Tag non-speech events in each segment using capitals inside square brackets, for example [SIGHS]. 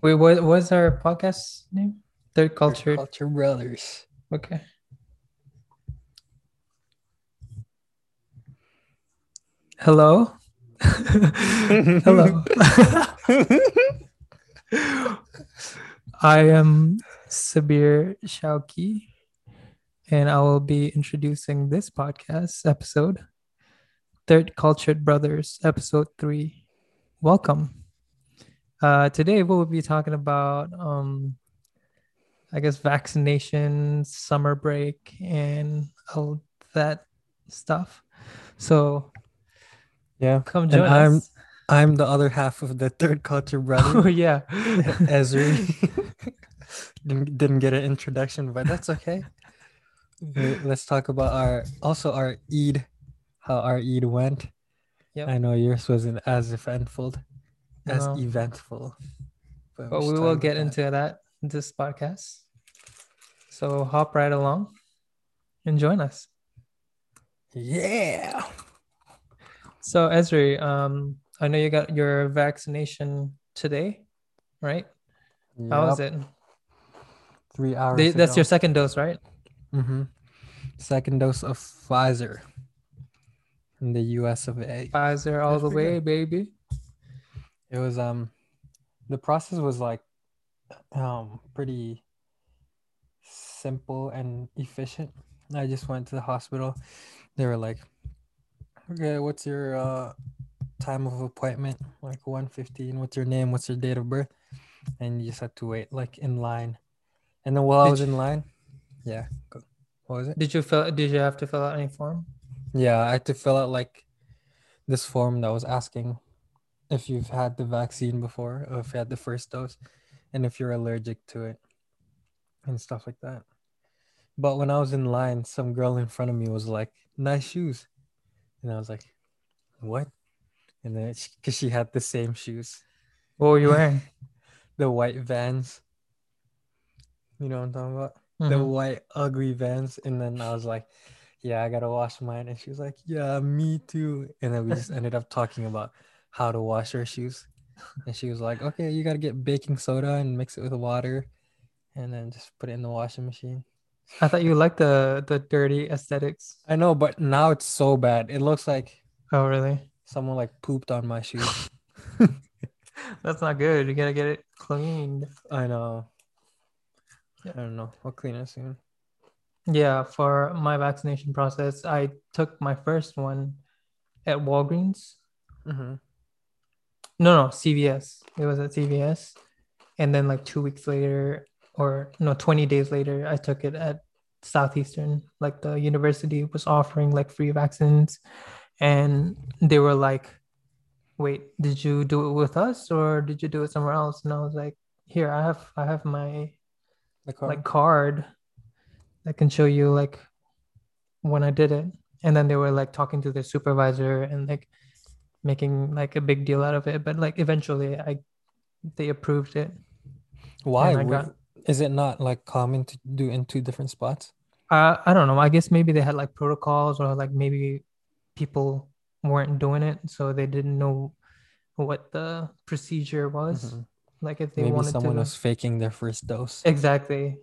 Wait, what was our podcast name? Third Third Culture. Culture Brothers. Okay. Hello. [LAUGHS] Hello. [LAUGHS] I am Sabir Shauki, and I will be introducing this podcast episode, Third Cultured Brothers, episode three. Welcome. Uh, today we'll be talking about, um, I guess, vaccinations, summer break, and all that stuff. So Yeah. come And join I'm- us. I'm the other half of the Third Culture [LAUGHS] Oh Brother, yeah. [LAUGHS] Ezri. [LAUGHS] didn't, didn't get an introduction, but that's okay. Okay, Let's talk about our also our Eid, how our Eid went. Yep. I know yours wasn't as eventful, as No. eventful. but should we will get that. into that in this podcast. So hop right along and join us. Yeah. So Esri, um, I know you got your vaccination today, right? How was it? Three hours. They, that's your second dose, right? Mm-hmm. Second dose of Pfizer in the US of A. Pfizer all the way, baby. It was um the process was like um pretty simple and efficient. I just went to the hospital. They were like, Okay, what's your uh time of appointment? Like 115. What's your name? What's your date of birth? And you just had to wait like in line. And then while I was you- in line, yeah. What was it? Did you fill? Did you have to fill out any form? Yeah, I had to fill out like this form that was asking if you've had the vaccine before or if you had the first dose and if you're allergic to it and stuff like that. But when I was in line, some girl in front of me was like, nice shoes. And I was like, what? And then, because she had the same shoes, What were you wearing? [LAUGHS] the white vans. You know what I'm talking about? the Mhm. white ugly vans and then i was like yeah i gotta wash mine and she was like yeah me too and then we just ended up talking about how to wash her shoes and she was like okay you gotta get baking soda and mix it with water and then just put it in the washing machine I thought you liked the the dirty aesthetics. i know but now it's so bad it looks like Oh, really? someone like pooped on my shoes [LAUGHS] [LAUGHS] That's not good. You gotta get it cleaned. i know i don't know i'll clean it soon Yeah, for my vaccination process, I took my first one at Walgreens. mm-hmm. No, no, CVS. It was at CVS. And then like two weeks later, or no, 20 days later, I took it at Southeastern. Like the university was offering like free vaccines. And they were like, wait, did you do it with us or did you do it somewhere else? And I was like, here, I have I have my the car like card that can show you like when I did it. And then they were like talking to their supervisor and like making like a big deal out of it. But like eventually I they approved it. why and I Would- got- is it not like common to do in two different spots Uh, I don't know. I guess maybe they had like protocols or like maybe people weren't doing it, so they didn't know what the procedure was. Mhm. Like if they maybe wanted someone to was faking their first dose Exactly.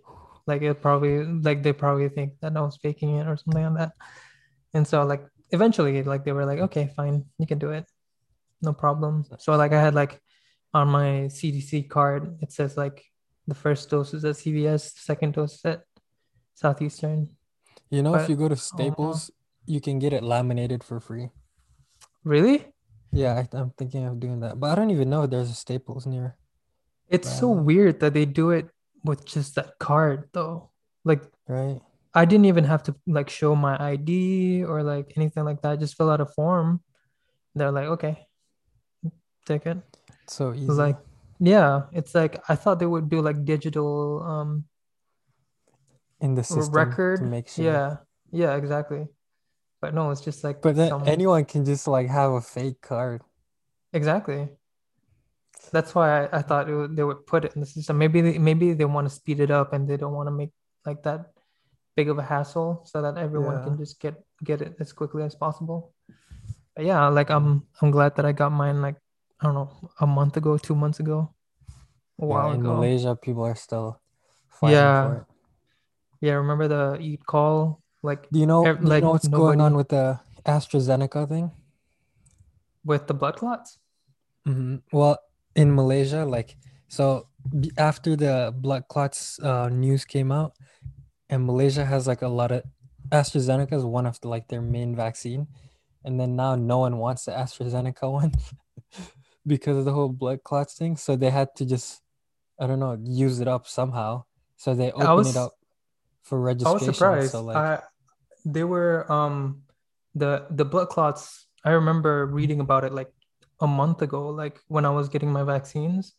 Like it probably like they probably think that I was faking it or something like that. And so like eventually like they were like, okay, fine, you can do it. No problem. So like I had like on my CDC card, it says like the first dose is at CVS, the second dose is at Southeastern. You know, But- if you go to oh, Staples, you can get it laminated for free. Really? Yeah, I, I'm thinking of doing that, but I don't even know if there's a Staples near. It's so weird that they do it with just that card though. Like Right? I didn't even have to like show my ID or like anything like that. Just fill out a form. They're like, okay, take it. So easy. Like, yeah, it's like I thought they would do like digital um in the system record. to make sure. Yeah, yeah, exactly. But no, it's just like But then some- anyone can just like have a fake card. exactly. That's why I, I thought it would, they would put it in the system. Maybe they, maybe they want to speed it up and they don't want to make like that big of a hassle so that everyone can just get get it as quickly as possible. But yeah, like I'm I'm glad that I got mine like I don't know a month ago, two months ago. a Yeah, while in ago. Malaysia, people are still fighting Yeah. for it. Yeah, remember the eat call? Like Do you know? Ev- do you like know what's going on with the AstraZeneca thing? with the blood clots? hmm Well, in Malaysia, like so after the blood clots uh, news came out, and Malaysia has like a lot of AstraZeneca is one of the, like their main vaccine, and then now no one wants the AstraZeneca [LAUGHS] one [LAUGHS] because of the whole blood clots thing. So they had to just I don't know use it up somehow. So they open was- it up for registration. I was surprised. So like I they were um the the blood clots. I remember reading about it like a month ago, like when I was getting my vaccines.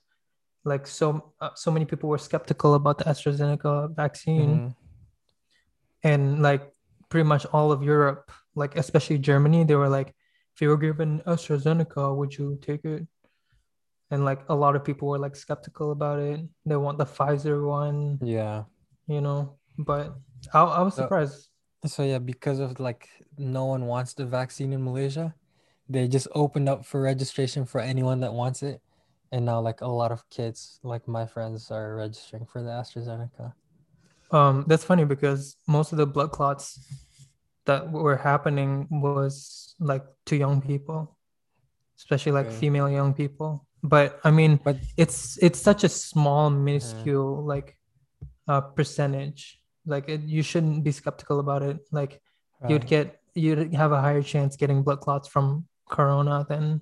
Like so, uh, so many people were skeptical about the AstraZeneca vaccine, mhm, and like pretty much all of Europe, like especially Germany, they were like, if you were given AstraZeneca, would you take it? And like a lot of people were like skeptical about it. They want the Pfizer one, yeah. you know. But I, I was So- surprised. So yeah, because of like no one wants the vaccine in Malaysia, they just opened up for registration for anyone that wants it. And now like a lot of kids, like my friends, are registering for the AstraZeneca. Um, that's funny because most of the blood clots that were happening was like to young people, especially like Okay. female young people. But I mean, But it's it's such a small, minuscule like uh percentage. Like it, you shouldn't be skeptical about it. Like you'd get you'd have a higher chance getting blood clots from corona than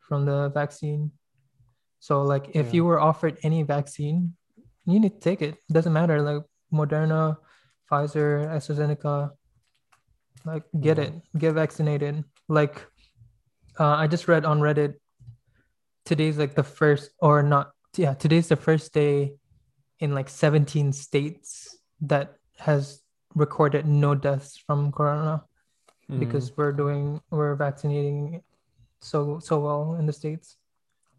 from the vaccine. So like if Yeah. you were offered any vaccine, you need to take it. It doesn't matter like Moderna, Pfizer, AstraZeneca. Like get Mhm. it, get vaccinated. Like uh, I just read on Reddit today's like the first or not yeah, today's the first day in like 17 states that has recorded no deaths from corona mhm, because we're doing we're vaccinating so so well in the states.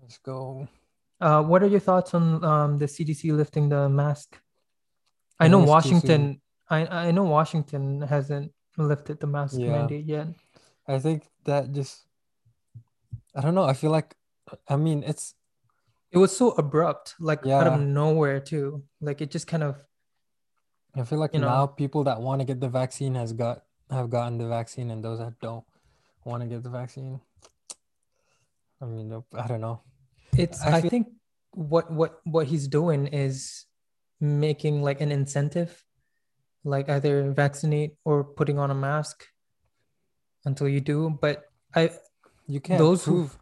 let's go. Uh, what are your thoughts on um, the CDC lifting the mask? I know think it's too Washington. I I know Washington hasn't lifted the mask Yeah. mandate yet. I think that just I don't know. I feel like I mean it's It was so abrupt, like out of nowhere too. Like it just kind of I feel like You know. now people that want to get the vaccine has got have gotten the vaccine and those that don't want to get the vaccine. I mean, I don't know. it's. I I, think what what what he's doing is making like an incentive, like either vaccinate or putting on a mask until you do. But I You can't Those who- prove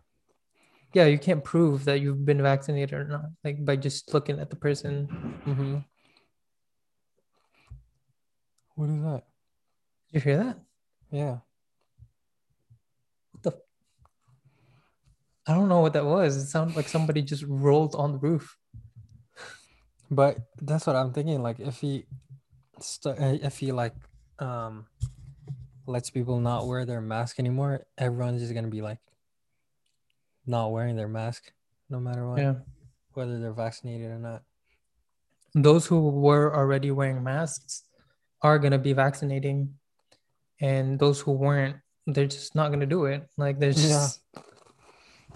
yeah, you can't prove that you've been vaccinated or not, like by just looking at the person. Mm-hmm. What is that? Did you hear that? Yeah. What the? I don't know what that was. It sounded like somebody just rolled on the roof. But that's what I'm thinking. Like if he, st- uh, if he like, um, lets people not wear their mask anymore, everyone's just gonna be like, not wearing their mask, no matter what, Yeah. whether they're vaccinated or not. Those who were already wearing masks are gonna be vaccinating, and those who weren't, they're just not gonna do it. Like there's Yeah. just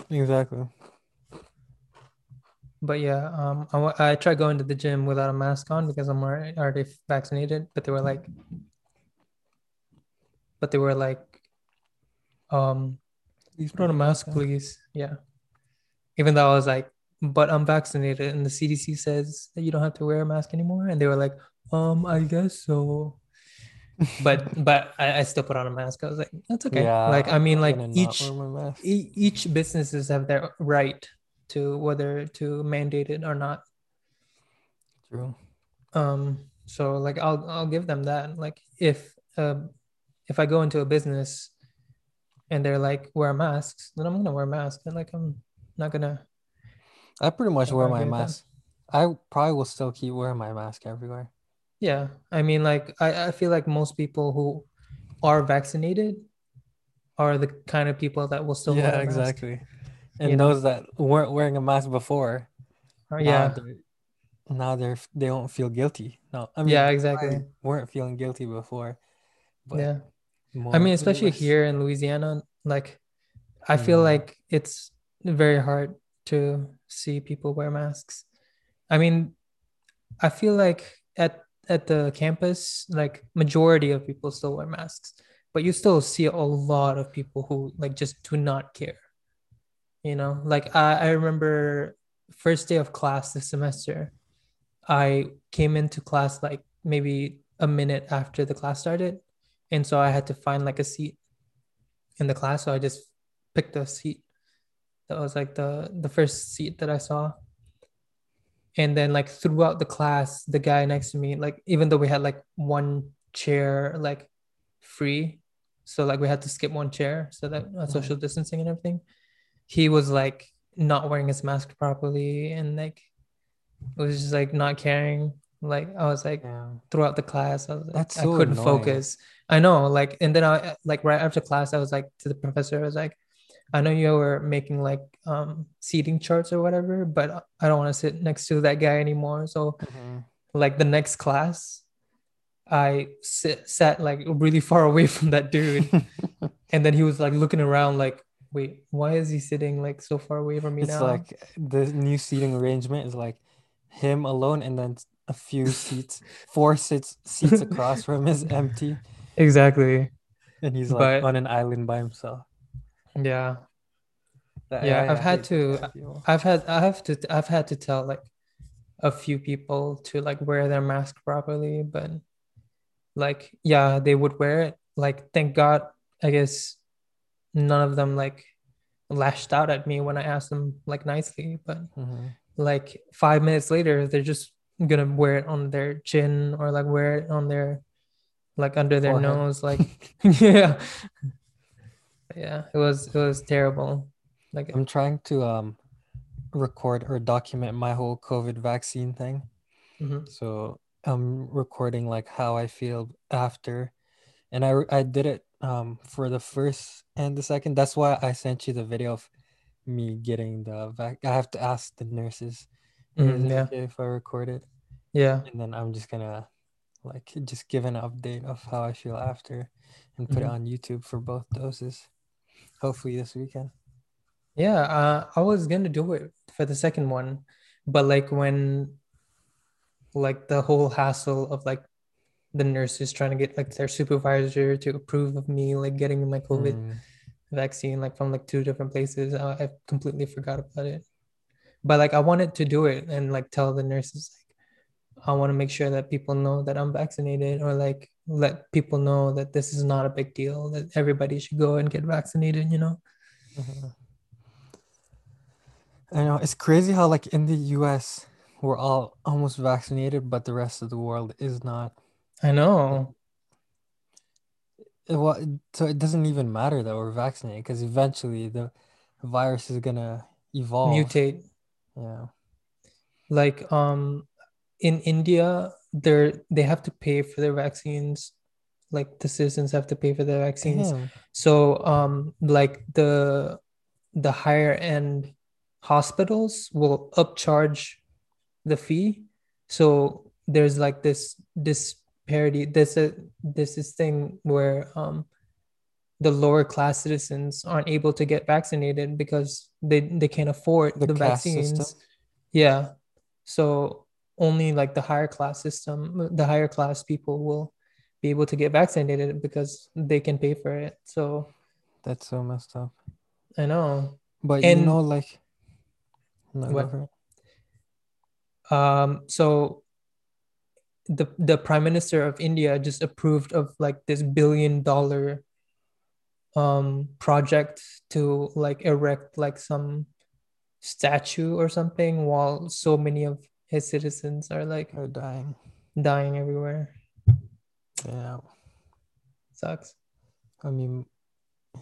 Exactly. But yeah, um, I, I tried going to the gym without a mask on because I'm already, vaccinated. But they were like, but they were like, um, Please put on a mask, please. Yeah. Even though I was like, but I'm vaccinated, and the CDC says that you don't have to wear a mask anymore, and they were like, um, I guess so. [LAUGHS] But but I, I still put on a mask. I was like, that's okay. Yeah. like I mean, like each wear my mask. each businesses have their right to whether to mandate it or not. True. Um, so like I'll I'll give them that. Like if um if I go into a business and they're like wear masks, then I'm gonna wear a mask. And like I'm not gonna I pretty much wear my mask. I probably will still keep wearing my mask everywhere. yeah. I mean like I, I feel like most people who are vaccinated are the kind of people that will still wear yeah, exactly. And know? those that weren't wearing a mask before, now yeah. they're, now they're they don't feel guilty. No, I mean, Yeah, exactly. weren't feeling guilty before. But yeah. I mean, especially less- here in Louisiana, like I feel Mm. like it's very hard to see people wear masks. I mean, I feel like at at the campus, like majority of people still wear masks, but you still see a lot of people who like just do not care. You know, like I, I remember first day of class this semester, I came into class like maybe a minute after the class started. And so I had to find like a seat in the class. So I just picked a seat. That was like the the first seat that I saw. And then like throughout the class, the guy next to me, like even though we had like one chair like free, so like we had to skip one chair so that uh, social distancing and everything. He was like not wearing his mask properly and like it was just like not caring. Like I was like Yeah. throughout the class, I was like, That's I so couldn't annoying. focus. I know, like, and then I like right after class, I was like to the professor, I was like, I know you were making like um seating charts or whatever, but I don't want to sit next to that guy anymore. So Mhm. like the next class, I sit, sat like really far [LAUGHS] away from that dude, [LAUGHS] and then he was like looking around, like, wait, why is he sitting like so far away from me It's now? like the new seating arrangement is like him alone and then a few [LAUGHS] seats, four seats seats across from is [LAUGHS] empty, exactly, and he's like But- on an island by himself. yeah. That- Yeah, I- I've I had to- kind of people. I've had I have to I've had to tell like a few people to like wear their mask properly, but like yeah, they would wear it. Like thank God, I guess none of them like lashed out at me when I asked them like nicely, but Mhm. like five minutes later, they're just gonna wear it on their chin or like wear it on their like under their Forehead. nose, like [LAUGHS] [LAUGHS] yeah. Yeah, it was it was terrible. Like I'm trying to um record or document my whole COVID vaccine thing. mhm. So I'm recording like how I feel after, and I I did it um for the first and the second. That's why I sent you the video of me getting the vac. I have to ask the nurses. "Hey, is Mhm, it yeah. okay if I record it? yeah. And then I'm just gonna like just give an update of how I feel after, and put it Mhm. on YouTube for both doses. Hopefully this weekend. Yeah, uh, I was gonna do it for the second one, but like when like the whole hassle of like the nurses trying to get like their supervisor to approve of me like getting my COVID Mm, vaccine like from like two different places, I, I completely forgot about it. But like I wanted to do it and like tell the nurses like I want to make sure that people know that I'm vaccinated or like let people know that this is not a big deal, that everybody should go and get vaccinated, you know? mhm. I know it's crazy how like in the US we're all almost vaccinated, but the rest of the world is not. I know. Wa- so it doesn't even matter that we're vaccinated because eventually the virus is gonna evolve. Mutate. Yeah. like um in India they're they have to pay for their vaccines like the citizens have to pay for their vaccines Damn. so um like the the higher end hospitals will upcharge the fee so there's like this this disparity this uh, this this thing where um the lower class citizens aren't able to get vaccinated because they they can't afford The the, vaccines system. yeah. So only like the higher class system, the higher class people will be able to get vaccinated because they can pay for it. So That's so messed up. I know. But you know, like, no, What? Um, so the the prime minister of India just approved of like this billion dollar um project to like erect like some statue or something while so many of his citizens are like Are dying. dying everywhere. Yeah. Sucks. I mean,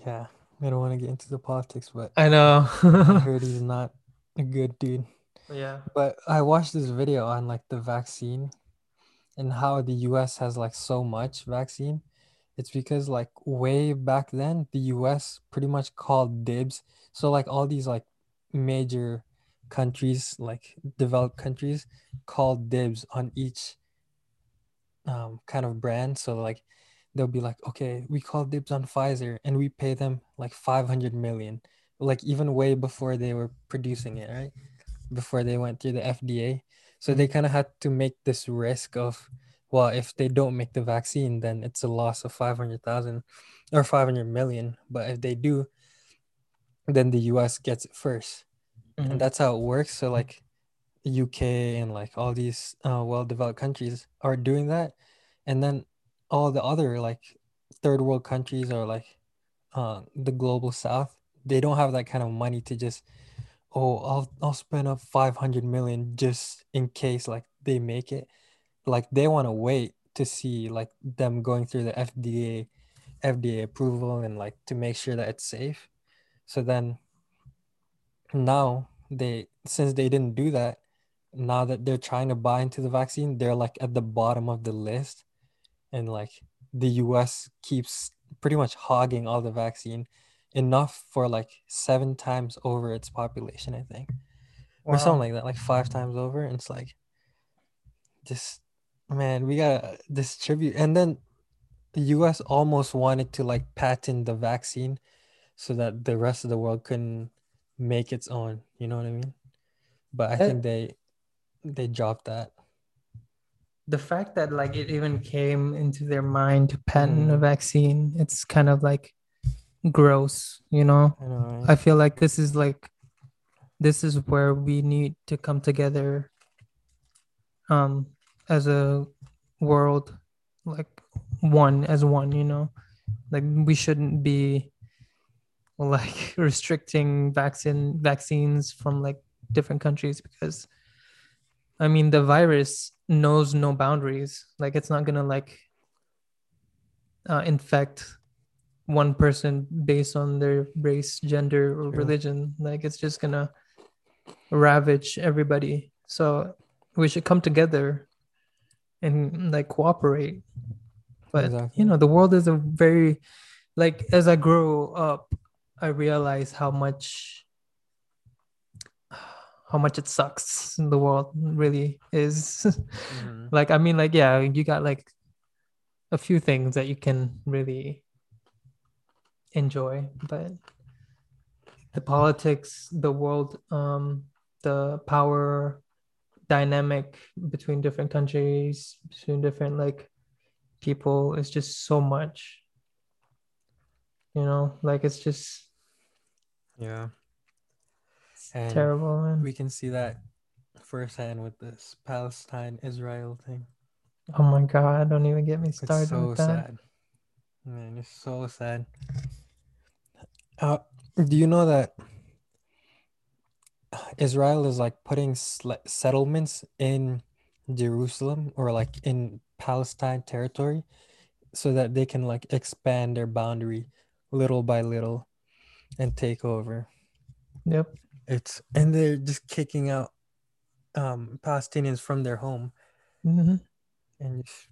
yeah. I don't want to get into the politics, but I know. I [LAUGHS] heard he's not a good dude. yeah. But I watched this video on like the vaccine and how the US has like so much vaccine. It's because like way back then the US pretty much called dibs. So like all these like major countries, like developed countries, called dibs on each um kind of brand. So like they'll be like, okay, we call dibs on Pfizer and we pay them like 500 million, like even way before they were producing it, right? before they went through the FDA. So they kind of had to make this risk of, well, if they don't make the vaccine, then it's a loss of 500,000 or 500 million. But if they do, then the US gets it 1st Mhm. And that's how it works. So, like, UK and like all these uh, well developed countries are doing that. And then all the other like third world countries or like uh, the global south, they don't have that kind of money to just oh I'll I'll spend up 500 million just in case like they make it. Like they want to wait to see like them going through the FDA FDA approval and like to make sure that it's safe. So then now they since they didn't do that, now that they're trying to buy into the vaccine, they're like at the bottom of the list. And like the US keeps pretty much hogging all the vaccine enough for like seven times over its population, I think. Or something like that, like five times over. And it's like just man, we gotta distribute and then the US almost wanted to like patent the vaccine so that the rest of the world couldn't make its own. You know what I mean? But I That- think they they dropped that. the fact that like it even came into their mind to patent a Mhm. vaccine, it's kind of like gross, you know? I know, right? I feel like this is like this is where we need to come together um as a world like one as one, you know? Like we shouldn't be like [LAUGHS] restricting vaccine vaccines from like different countries because I mean the virus knows no boundaries. Like it's not gonna like uh, infect one person based on their race, gender, or religion. Like it's just gonna ravage everybody. So we should come together and like cooperate. But Exactly. you know, the world is a very like as I grow up, I realize how much how much it sucks the world really is. [LAUGHS] Mhm. like I mean, like yeah, you got like a few things that you can really enjoy, but the politics, the world, um, the power dynamic between different countries, between different like people is just so much. You know, like it's just Yeah. And terrible, man. We can see that firsthand with this Palestine Israel thing. oh my god, don't even get me started It's so with that. sad. Man, it's so sad. Uh, do you know that Israel is like putting sle- settlements in Jerusalem or like in Palestine territory so that they can like expand their boundary little by little and take over. Yep. It's and they're just kicking out um Palestinians from their home hmm and just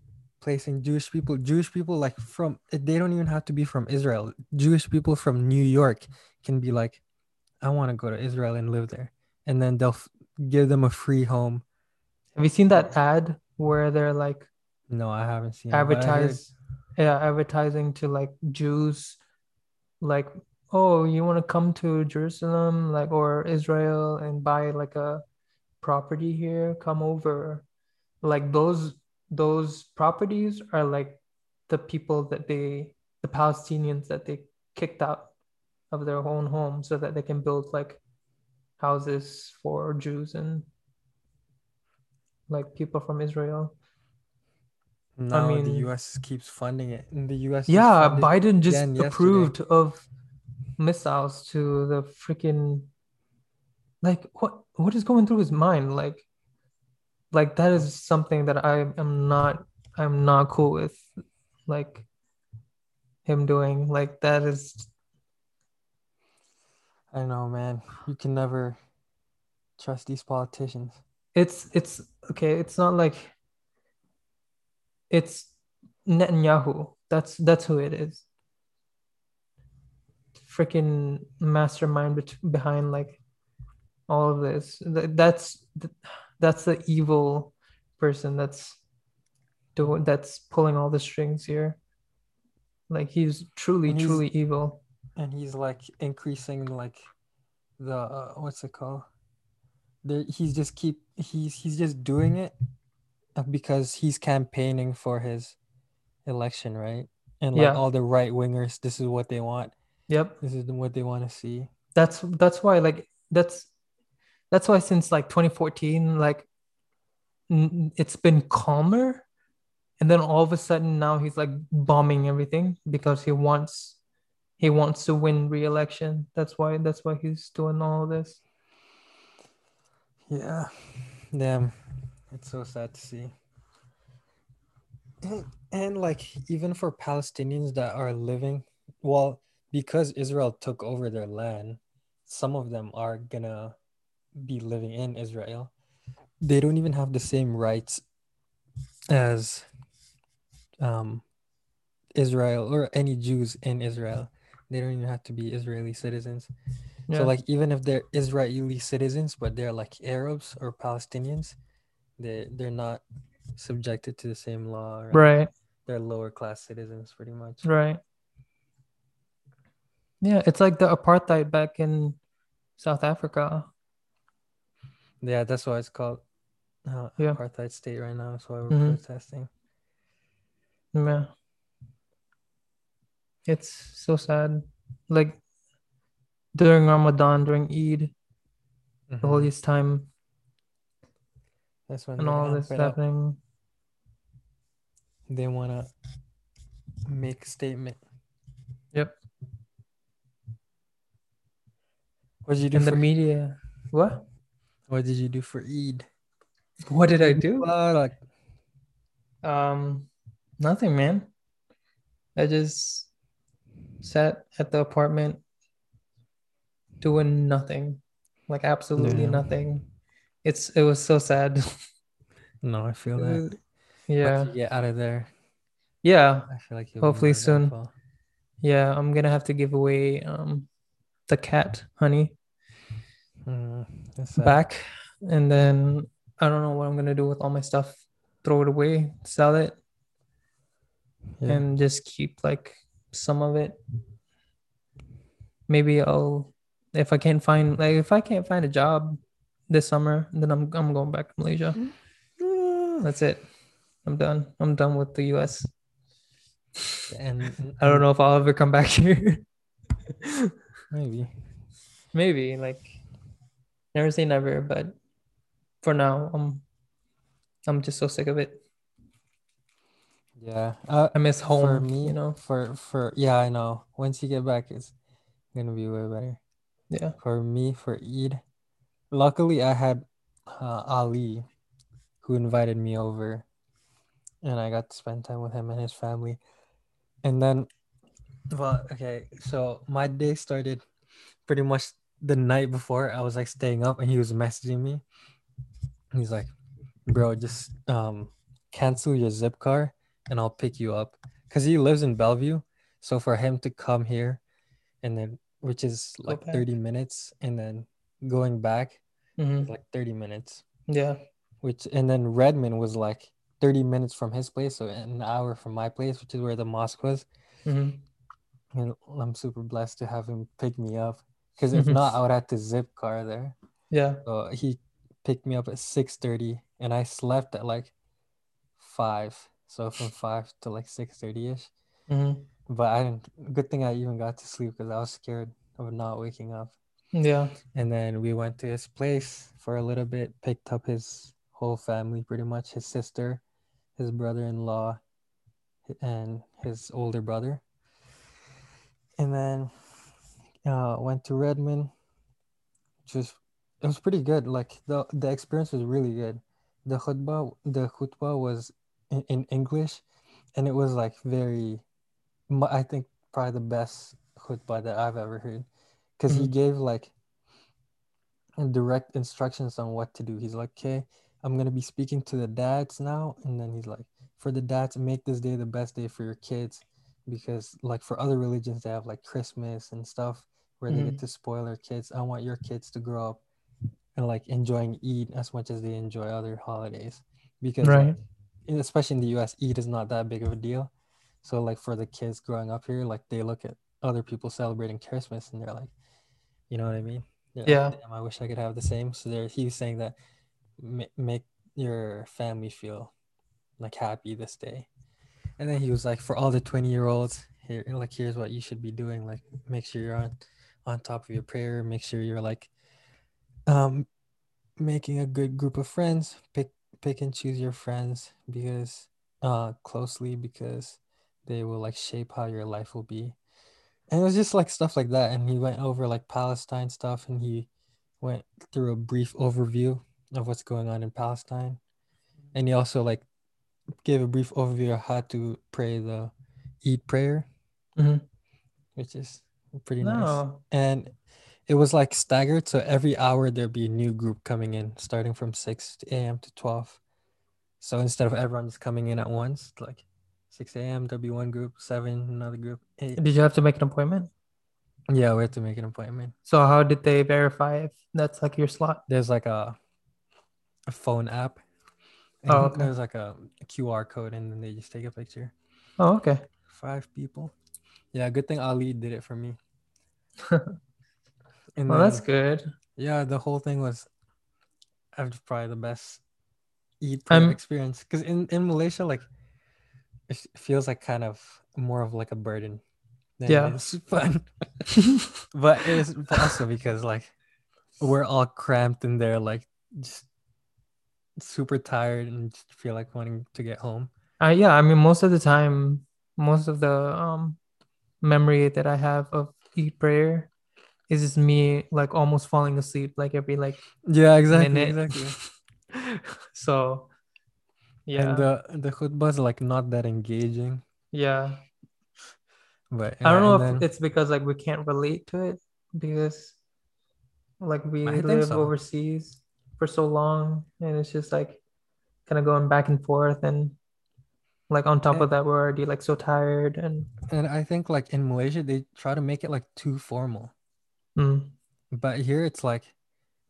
placing Jewish people, Jewish people like from they don't even have to be from Israel. Jewish people from New York can be like, I want to go to Israel and live there, and then they'll f- give them a free home. Have you seen that ad where they're like No, I haven't seen. it, but I heard- advertise yeah advertising to like jews like oh you want to come to jerusalem like or israel and buy like a property here come over like those those properties are like the people that they the palestinians that they kicked out of their own home so that they can build like houses for jews and like people from israel now the mean- U.S. keeps funding it, and the U.S. Yeah, Biden just again yesterday. approved of missiles to the freaking like what what is going through his mind? Like like that is something that I am not I'm not cool with like him doing. Like that is I know, man. You can never trust these politicians. it's it's okay, it's not like it's Netanyahu. That's that's who it is. Freaking mastermind bet- behind like all of this. Th- That's that's the evil person that's doing that's pulling all the strings here. Like he's truly he's- truly evil. and he's like increasing like the uh, what's it called there, he's just keep he's he's just doing it because he's campaigning for his election, right? And like Yeah. all the right wingers, this is what they want. Yep. This is what they want to see. That's that's why like that's that's why since like 2014 like it's been calmer and then all of a sudden now he's like bombing everything because he wants he wants to win re-election. That's why that's why he's doing all this. Yeah. Damn. It's so sad to see. And, and like even for Palestinians that are living well because Israel took over their land, some of them are gonna be living in Israel. They don't even have the same rights as um Israel or any Jews in Israel. They don't even have to be Israeli citizens. Yeah. So like even if they're Israeli citizens, but they're like Arabs or Palestinians, they they're not subjected to the same law. Right? right. They're lower class citizens, pretty much. Right. Yeah, it's like the apartheid back in South Africa. Yeah, that's why it's called uh, Yeah. apartheid state right now. That's why we're Mhm. protesting. Yeah. It's so sad. Like during Ramadan, during Eid, the Mhm. holiest time, That's when and all this it up. happening. They want to make a statement. Yep. What did you do And for the media. What? What did you do for Eid? What did I do? Like, Um, nothing, man. I just sat at the apartment doing nothing. Like absolutely Yeah. nothing. It's it was so sad. [LAUGHS] No, I feel that. Yeah. Get out of there, Yeah. I feel like Hopefully soon. Yeah. I'm gonna have to give away um the cat honey Mm. Back. And then I don't know what I'm gonna do with all my stuff. Throw it away, sell it, Yeah. and just keep like some of it. Maybe I'll if I can't find like if I can't find a job this summer, then I'm I'm going back to Malaysia. Mm-hmm. Ah. That's it. I'm done. I'm done with the US. and I don't know if I'll ever come back [LAUGHS] here. Maybe. Maybe like never say never, but for now I'm I'm just so sick of it. Yeah. Uh, I miss home, for me, you know. for for yeah, I know. Once you get back, it's gonna be way better. Yeah. For me, for Eid, luckily I had uh, Ali, who invited me over, and I got to spend time with him and his family. And then, well, okay, so my day started pretty much the night before. I was like staying up, and he was messaging me. He's like, "Bro, just um cancel your Zipcar, and I'll pick you up." Cause he lives in Bellevue, so for him to come here, and then which is like back. 30 minutes and then going back hmm like 30 minutes Yeah. which and then redmond was like 30 minutes from his place so an hour from my place which is where the mosque was hmm and i'm super blessed to have him pick me up because if not i would have to Zipcar there Yeah. so he picked me up at 6.30 and i slept at like 5 so from 5 to like 6.30 ish hmm but i didn't good thing i even got to sleep because i was scared of not waking up Yeah. And then we went to his place for a little bit, picked up his whole family pretty much his sister, his brother in law, and his older brother. And then uh, went to Redmond. Just it was pretty good. Like the the experience was really good. The khutbah the khutbah was in, in English, and it was like very, I think probably the best khutbah that I've ever heard, because he Mhm. gave like direct instructions on what to do. He's like, okay, I'm gonna be speaking to the dads now, and then he's like, for the dads, make this day the best day for your kids, because like for other religions, they have like Christmas and stuff where they get Mhm. to spoil their kids. I want your kids to grow up and like enjoying Eid as much as they enjoy other holidays, because Right. in- especially in the U.S., Eid is not that big of a deal. So like for the kids growing up here, like they look at other people celebrating Christmas and they're like, you know what I mean? They're like, Yeah. Damn, I wish I could have the same. So there, he was saying that ma- make your family feel like happy this day. And then he was like, for all the 20 year olds, here, like, here's what you should be doing. Like, make sure you're on, on top of your prayer. Make sure you're like, um, making a good group of friends. Pick, pick and choose your friends because, uh, closely because they will like shape how your life will be. And it was just like stuff like that. And he went over like Palestine stuff and he went through a brief overview of what's going on in Palestine. And he also like gave a brief overview of how to pray the Eid prayer, Mhm. which is pretty nice. And it was like staggered. So every hour there'd be a new group coming in, starting from 6 a.m. to 12. So instead of everyone just coming in at once, like 6 a.m., there'd be one group, 7, another group, 8. Did you have to make an appointment? Yeah, we had to make an appointment. So how did they verify if that's like your slot? There's like a, a phone app. Oh, okay. There's like a, a QR code, and then they just take a picture. Oh, okay. Five people. Yeah, good thing Ali did it for me. [LAUGHS] And Well, that's good. Yeah, the whole thing was uh, probably the best Eid I'm- experience. Because in, in Malaysia, like it feels like kind of more of like a burden. than Yeah. it's [LAUGHS] fun. [LAUGHS] but it's also because like we're all cramped in there, like just super tired and just feel like wanting to get home. Uh, yeah, I mean, most of the time, most of the um memory that I have of Eid prayer is just me like almost falling asleep like every like Yeah, exactly, minute. exactly. [LAUGHS] so yeah, And the the khutbah's like not that engaging, yeah. but I don't know and if then- it's because like we can't relate to it because like we I live so. overseas for so long and it's just like kind of going back and forth and like on top And- of that we're already like so tired and And I think like in Malaysia they try to make it like too formal. mm, But here it's like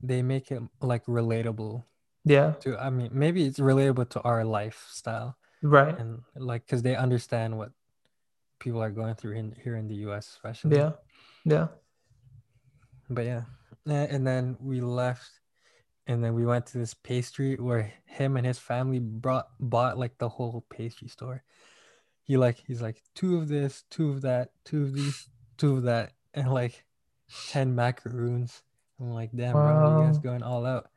they make it like relatable yeah, to I mean maybe it's relatable to our lifestyle right. and like cuz they understand what people are going through in here in the US especially. Yeah. Yeah. But yeah. And then we left and then we went to this pastry where him and his family brought bought like the whole pastry store. He like he's like two of this, two of that, two of these, two of that, and like 10 macaroons. I'm like, damn, bro, you guys going all out.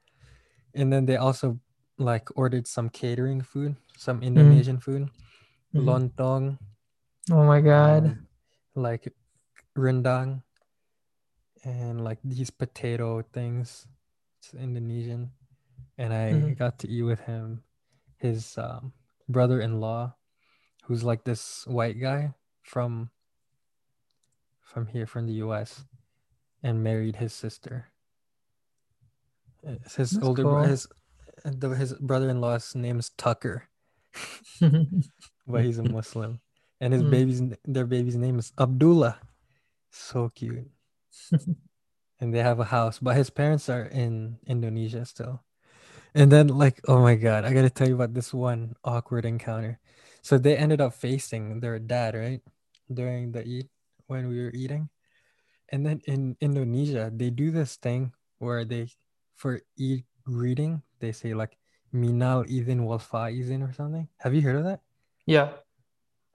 And then they also like ordered some catering food, some Indonesian food, Mhm. lontong, Oh my God. um, like rendang, and like these potato things. It's Indonesian, and I Mhm. got to eat with him, his um, brother-in-law, who's like this white guy from from here from the U.S. and married his sister. It's His That's older bro- cool. his the, his brother-in-law's name is Tucker, [LAUGHS] but he's a Muslim, and his Mm. baby's their baby's name is Abdullah. So cute. [LAUGHS] and they have a house, but his parents are in Indonesia still. And then, like, oh my god, I gotta tell you about this one awkward encounter. So they ended up facing their dad, right, during the Eid when we were eating. And then in Indonesia, they do this thing where they, for Eid greeting, they say like "minal izin wal faizin" or something. Have you heard of that? Yeah.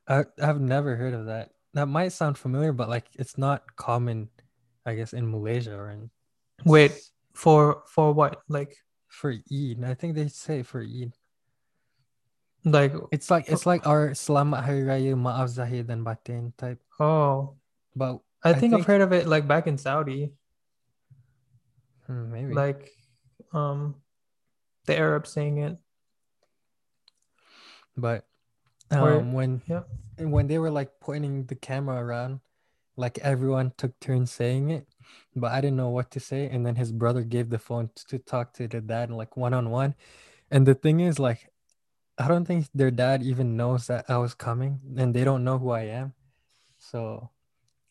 I I've never heard of that. That might sound familiar, but like it's not common, I guess, in Malaysia or in. Wait. For for what? Like for Eid. I think they say for Eid. like It's like it's like our Selamat Hari Raya Maaf Zahir dan Batin type. oh But I I think I've heard of it like back in Saudi. hmm, maybe. Like um the Arabs saying it. but Or- um when yeah. when they were like pointing the camera around, like everyone took turns saying it, but I didn't know what to say. And then his brother gave the phone to talk to the dad like one on one. And the thing is, like, I don't think their dad even knows that I was coming, and they don't know who I am. So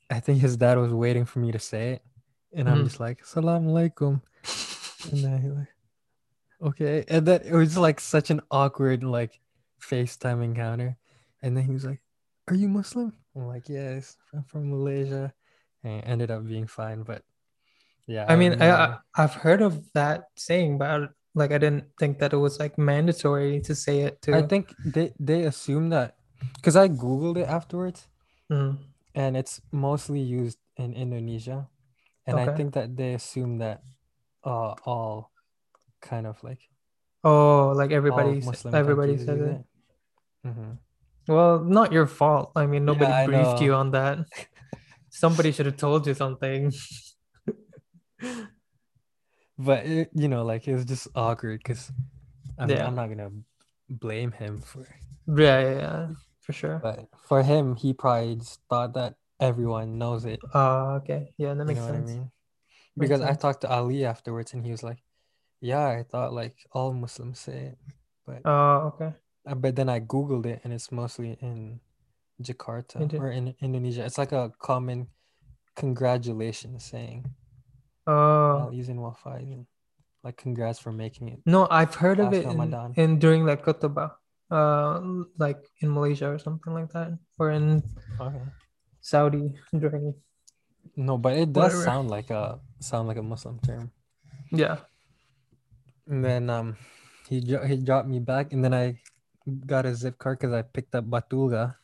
I think his dad was waiting for me to say it. And I'm Mhm. just like, Salam alaikum. And then he like, okay. And then it was like such an awkward like FaceTime encounter. And then he was like, Are you Muslim? I'm like, Yes, I'm from Malaysia. And it ended up being fine. But Yeah. I mean, I, I I've heard of that saying, but I, like I didn't think that it was like mandatory to say it to I think they they assume that because I googled it afterwards, Mm, and it's mostly used in Indonesia, and I think that they assume that uh all kind of like Oh, like everybody everybody says it. it. hmm Well, not your fault. I mean, Yeah, nobody I briefed you on that. [LAUGHS] Somebody should have told you something. [LAUGHS] But it, you know, like it was just awkward because I mean, Yeah. I'm not gonna blame him for, Yeah, yeah, yeah, for sure. but for him, he probably just thought that everyone knows it. Uh, okay. Yeah, that makes You know what I sense. mean? Makes Because I talked to Ali afterwards, and he was like, "Yeah, I thought like all Muslims say it, but Oh, okay. Uh, but then I googled it, and it's mostly in Jakarta or in Indonesia. It's like a common congratulations saying. Oh, Al izin wa faizin. Like congrats for making it no, I've heard of it in, Ramadan. in during like khutbah, uh, like in Malaysia or something like that, or in Okay. Saudi during. No, but it does Whatever. sound like a sound like a Muslim term. Yeah. And then um, he he dropped me back, and then I got a Zipcar because I picked up Batuga.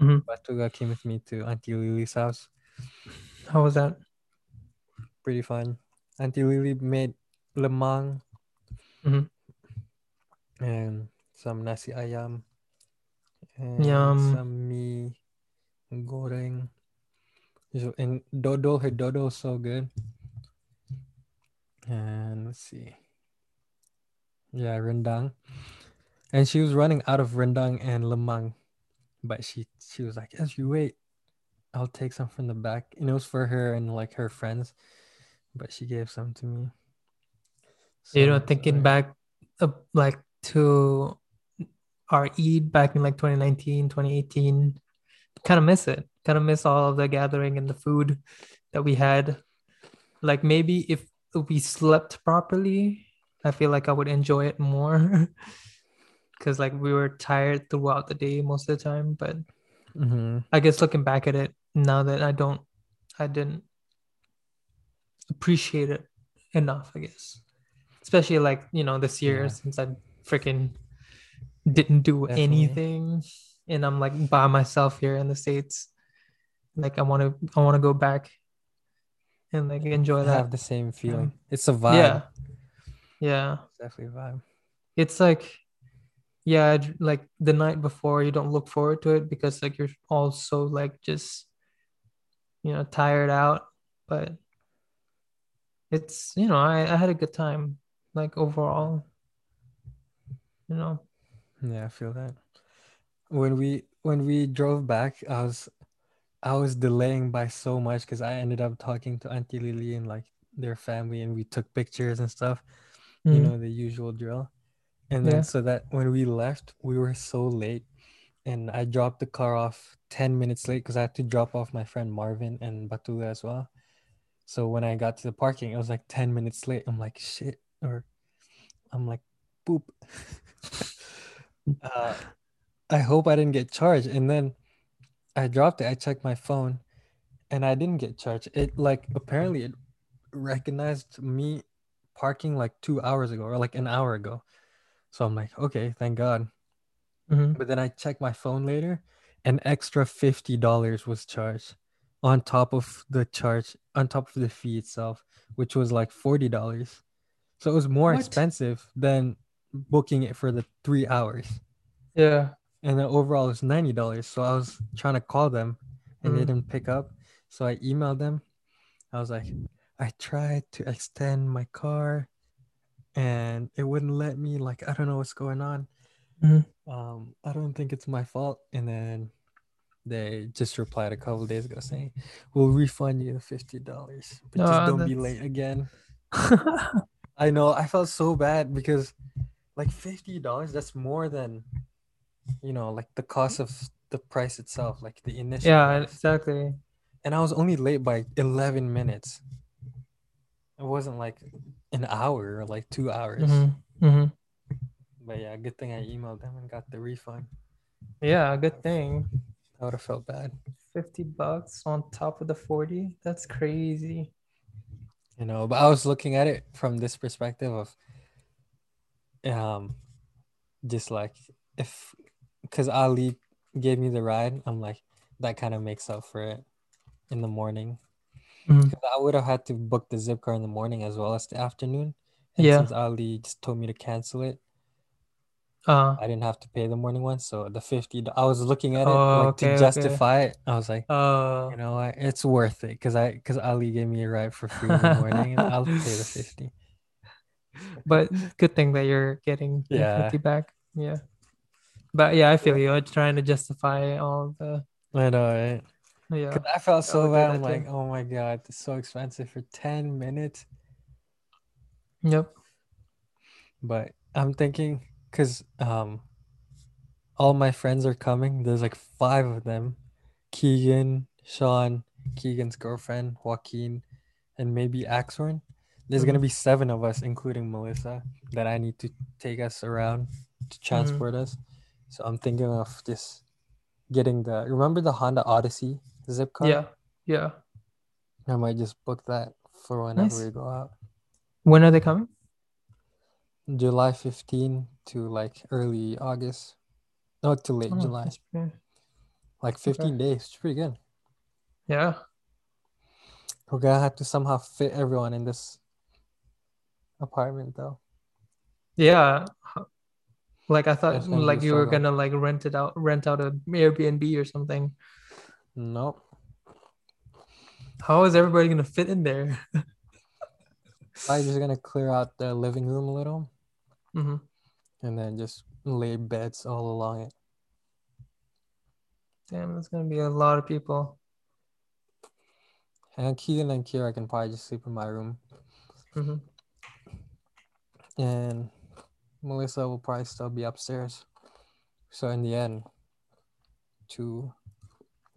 Mhm. Batuga came with me to Auntie Lily's house. How was that? Pretty fun. Auntie Lily made lemang Mhm. and some nasi ayam and Yum. some mie goreng. So, and dodol, her dodol is so good. And let's see. Yeah, rendang. And she was running out of rendang and lemang. But she she was like, as you wait, I'll take some from the back. And it was for her and like her friends. But she gave some to me. So, You know, thinking sorry. back, uh, like to our Eid back in like 2019, 2018, kind of miss it. Kind of miss all of the gathering and the food that we had. Like maybe if we slept properly, I feel like I would enjoy it more. [LAUGHS] Because like we were tired throughout the day most of the time. But Mhm. I guess looking back at it now that I don't, I didn't appreciate it enough, I guess. Especially like, you know, this year Yeah. since I freaking didn't do Definitely. anything and I'm like by myself here in the States. Like I want to, I want to go back and like enjoy that. have the same feeling. Um, it's a vibe. Yeah. Yeah. It's definitely a vibe. It's like, yeah, like the night before, you don't look forward to it because like you're also like just, you know, tired out. But it's, you know, I, I had a good time, like overall, you know. Yeah, I feel that. When we when we drove back, I was I was delaying by so much because I ended up talking to Auntie Lily and like their family, and we took pictures and stuff. You Mm, know the usual drill. And then Yeah. so that when we left, we were so late, and I dropped the car off ten minutes late because I had to drop off my friend Marvin and Batula as well. So when I got to the parking, it was like ten minutes late. I'm like shit, or I'm like poop. [LAUGHS] uh, I hope I didn't get charged. And then I dropped it. I checked my phone and I didn't get charged. It like apparently it recognized me parking like two hours ago or like an hour ago. So I'm like, okay, thank God. Mhm. But then I checked my phone later, an extra fifty dollars was charged on top of the charge, on top of the fee itself, which was like forty dollars. So it was more What? expensive than booking it for the three hours. Yeah. and then overall it's ninety dollars. So I was trying to call them, and they Mm. didn't pick up. So I emailed them. I was like, I tried to extend my car, and it wouldn't let me. Like I don't know what's going on. Mhm. Um, I don't think it's my fault. And then they just replied a couple days ago saying, "We'll refund you the fifty dollars, but just Ah, don't be late again." [LAUGHS] I know. I felt so bad because, like, fifty dollars. That's more than, you know, like the cost of the price itself, like the initial. yeah, price. exactly. And I was only late by eleven minutes. It wasn't like an hour or like two hours. Mhm. Mhm. But yeah, good thing I emailed them and got the refund. Yeah, good thing. I would have felt bad. 50 bucks on top of the 40. That's crazy. You know, but I was looking at it from this perspective of um just like if because Ali gave me the ride, I'm like that kind of makes up for it in the morning. Mhm. 'Cause I would have had to book the Zipcar in the morning as well as the afternoon. And Yeah. since Ali just told me to cancel it, Uh, I didn't have to pay the morning one. So the 50, I was looking at it Oh, like okay, to okay. justify it. I was like, uh, you know what, it's worth it because I because Ali gave me a ride for free in the morning. and I'll pay the [LAUGHS] 50. but good thing that you're getting Yeah. 50 back. Yeah. But yeah, I feel you. I'm trying to justify all the I know, right? Yeah. I felt so bad. I'm like, oh my god, it's so expensive for 10 minutes. Yep. But I'm thinking because um all my friends are coming. There's like five of them. Keegan, Sean, Keegan's girlfriend, Joaquin, and maybe Axorn. There's gonna Mhm. be seven of us, including Melissa, that I need to take us around to transport us. So I'm thinking of just getting the remember the Honda Odyssey Zipcar? Yeah. Yeah. I might just book that for whenever Nice. we go out. When are they coming? July 15 to like early August. No, to late Oh, July. Like 15 days. It's pretty good. Yeah. We're gonna have to somehow fit everyone in this apartment though. Yeah. Like I thought That's like you were gonna like rent it out rent out an Airbnb or something. Nope. How is everybody gonna fit in there? [LAUGHS] I'm just gonna clear out the living room a little hmm and then just lay beds all along it. Damn, that's gonna be a lot of people. And Keegan and Kira can probably just sleep in my room. hmm And Melissa will probably still be upstairs. So in the end, two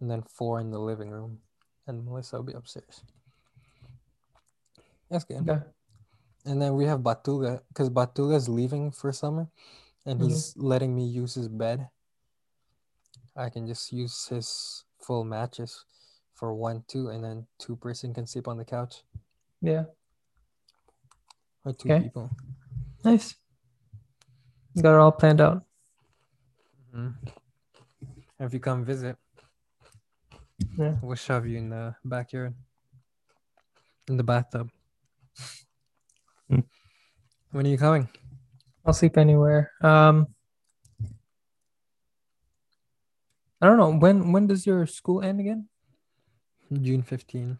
and then four in the living room. And Melissa will be upstairs. That's good. Okay. And then we have Batuga because Batuga's leaving for summer and Mhm. he's letting me use his bed. I can just use his full mattress for one, two, and then two person can sleep on the couch Yeah. or two Okay. people. Nice. You got it all planned out. Mm-hmm. If you come visit, Yeah. we'll shove you in the backyard, in the bathtub. Hmm. When are you coming? I'll sleep anywhere. Um I don't know. When when does your school end again? June 15.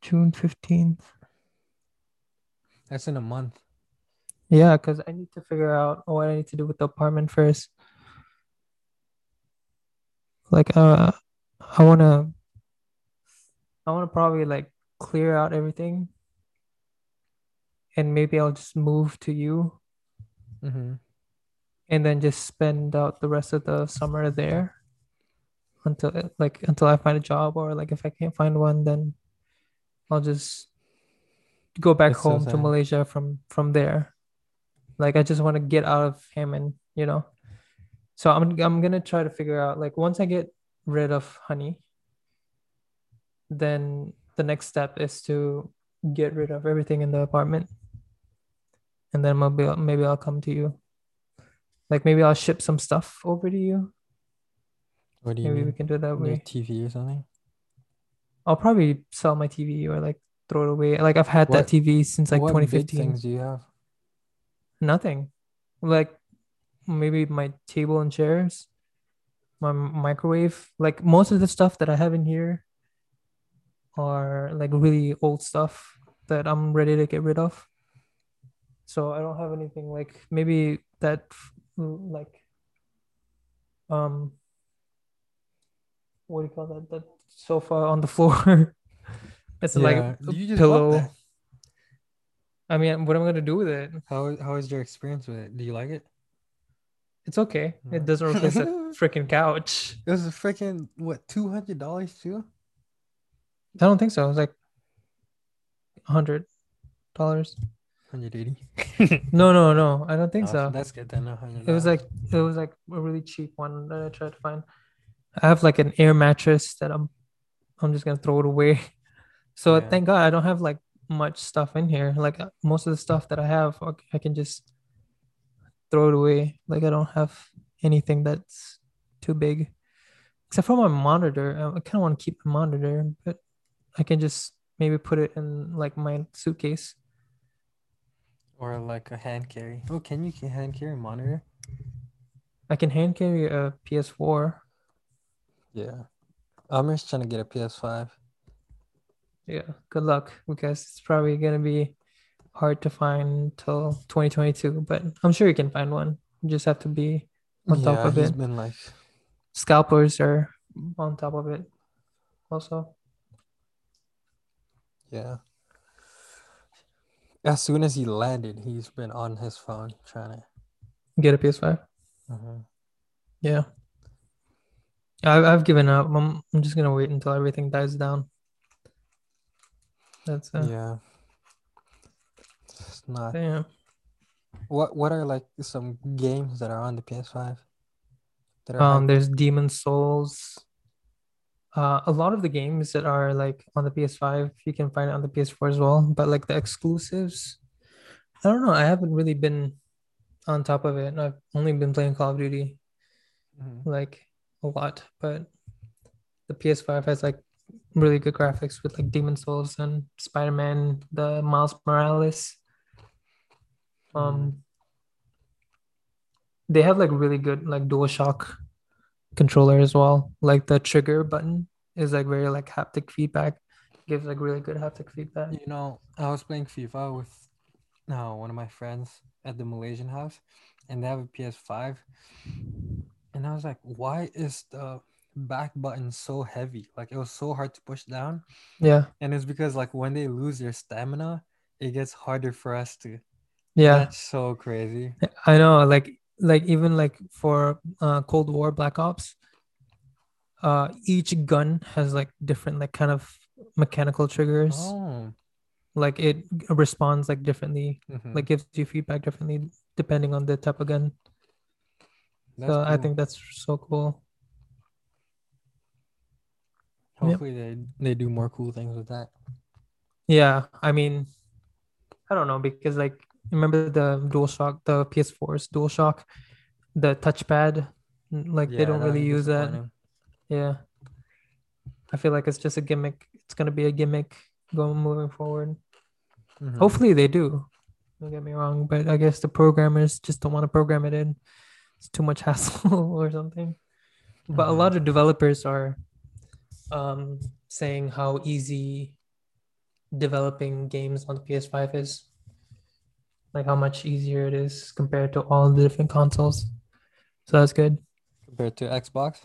June 15th. That's in a month. Yeah, because I need to figure out what I need to do with the apartment first. Like uh I wanna I wanna probably like clear out everything and maybe I'll just move to you Mm-hmm. and then just spend out the rest of the summer there until like until I find a job or like if I can't find one then I'll just go back That's so home to. Malaysia from from there. Like I just want to get out of Hammond, you know. So I'm I'm gonna try to figure out like once I get rid of honey, then the next step is to get rid of everything in the apartment. And then maybe I'll, maybe I'll come to you. Like maybe I'll ship some stuff over to you. What do you Maybe we can do it that Your way. TV or something? I'll probably sell my TV or like throw it away. Like I've had What- that TV since like what big 2015. things do you have? Nothing. Like maybe my table and chairs, my microwave. Like most of the stuff that I have in here are like really old stuff that I'm ready to get rid of. So I don't have anything like maybe that like um what do you call that? That sofa on the [LAUGHS] floor. it's like a pillow. I mean, what am I gonna do with it? How how is your experience with it? Do you like it? It's okay. It doesn't replace a [LAUGHS] freaking couch. It was a freaking what two hundred dollars too? I don't think so. It was like hundred dollars. Hundred eighty. [LAUGHS] No, no, no. I don't think so. That's good then. no, $100. It was like it was like a really cheap one that I tried to find. I have like an air mattress that I'm I'm just gonna throw it away. [LAUGHS] So Yeah. thank God I don't have like much stuff in here. Like uh, most of the stuff that I have, I can just throw it away. Like I don't have anything that's too big, except for my monitor. I, I kind of want to keep my monitor, but I can just maybe put it in like my suitcase. Or like a hand carry. Oh, can you hand carry a monitor? I can hand carry a PS4. Yeah. I'm just trying to get a PS5. Yeah, good luck because it's probably gonna be hard to find till 2022, but I'm sure you can find one. You just have to be on top yeah, of he's it. been like, Scalpers are on top of it also. yeah. As soon as he landed, he's been on his phone trying to. Get a PS5. Mhm. Yeah. I've I've given up. I'm I'm just gonna wait until everything dies down. That's uh, Yeah. Not. yeah. What What are like some games that are on the PS5? That are Um, hype? there's Demon's Souls. Uh, a lot of the games that are like on the PS5, you can find it on the PS4 as well. But like the exclusives, I don't know. I haven't really been on top of it. I've only been playing Call of Duty Mhm. like a lot, but the PS5 has like really good graphics with like Demon's Souls and Spider-Man, the Miles Morales. Um, they have like really good like DualShock controller as well. Like the trigger button is like very like haptic feedback, gives like really good haptic feedback. You know, I was playing FIFA with uh, one of my friends at the Malaysian house, and they have a PS5. And I was like, why is the back button so heavy? Like, it was so hard to push down. Yeah, And it's because, like, when they lose their stamina, it gets harder for us to. Yeah, That's so crazy. I know. Like like even like for uh, Cold War Black Ops, uh, each gun has like different like kind of mechanical triggers. Oh. Like it responds like differently, mhm. like gives you feedback differently depending on the type of gun. That's so I think that's so cool. Yep. Hopefully, they, they do more cool things with that. Yeah, I mean, I don't know because like remember the DualShock, the PS4's DualShock, the touchpad, like they don't really use that. Yeah, I feel like it's just a gimmick. It's gonna be a gimmick going moving forward. Mhm. Hopefully they do. Don't get me wrong, but I guess the programmers just don't want to program it in. It's too much [LAUGHS] hassle or something. But a Mhm. lot of developers are um, saying how easy developing games on the PS5 is. Like how much easier it is compared to all the different consoles. So that's good. compared to Xbox.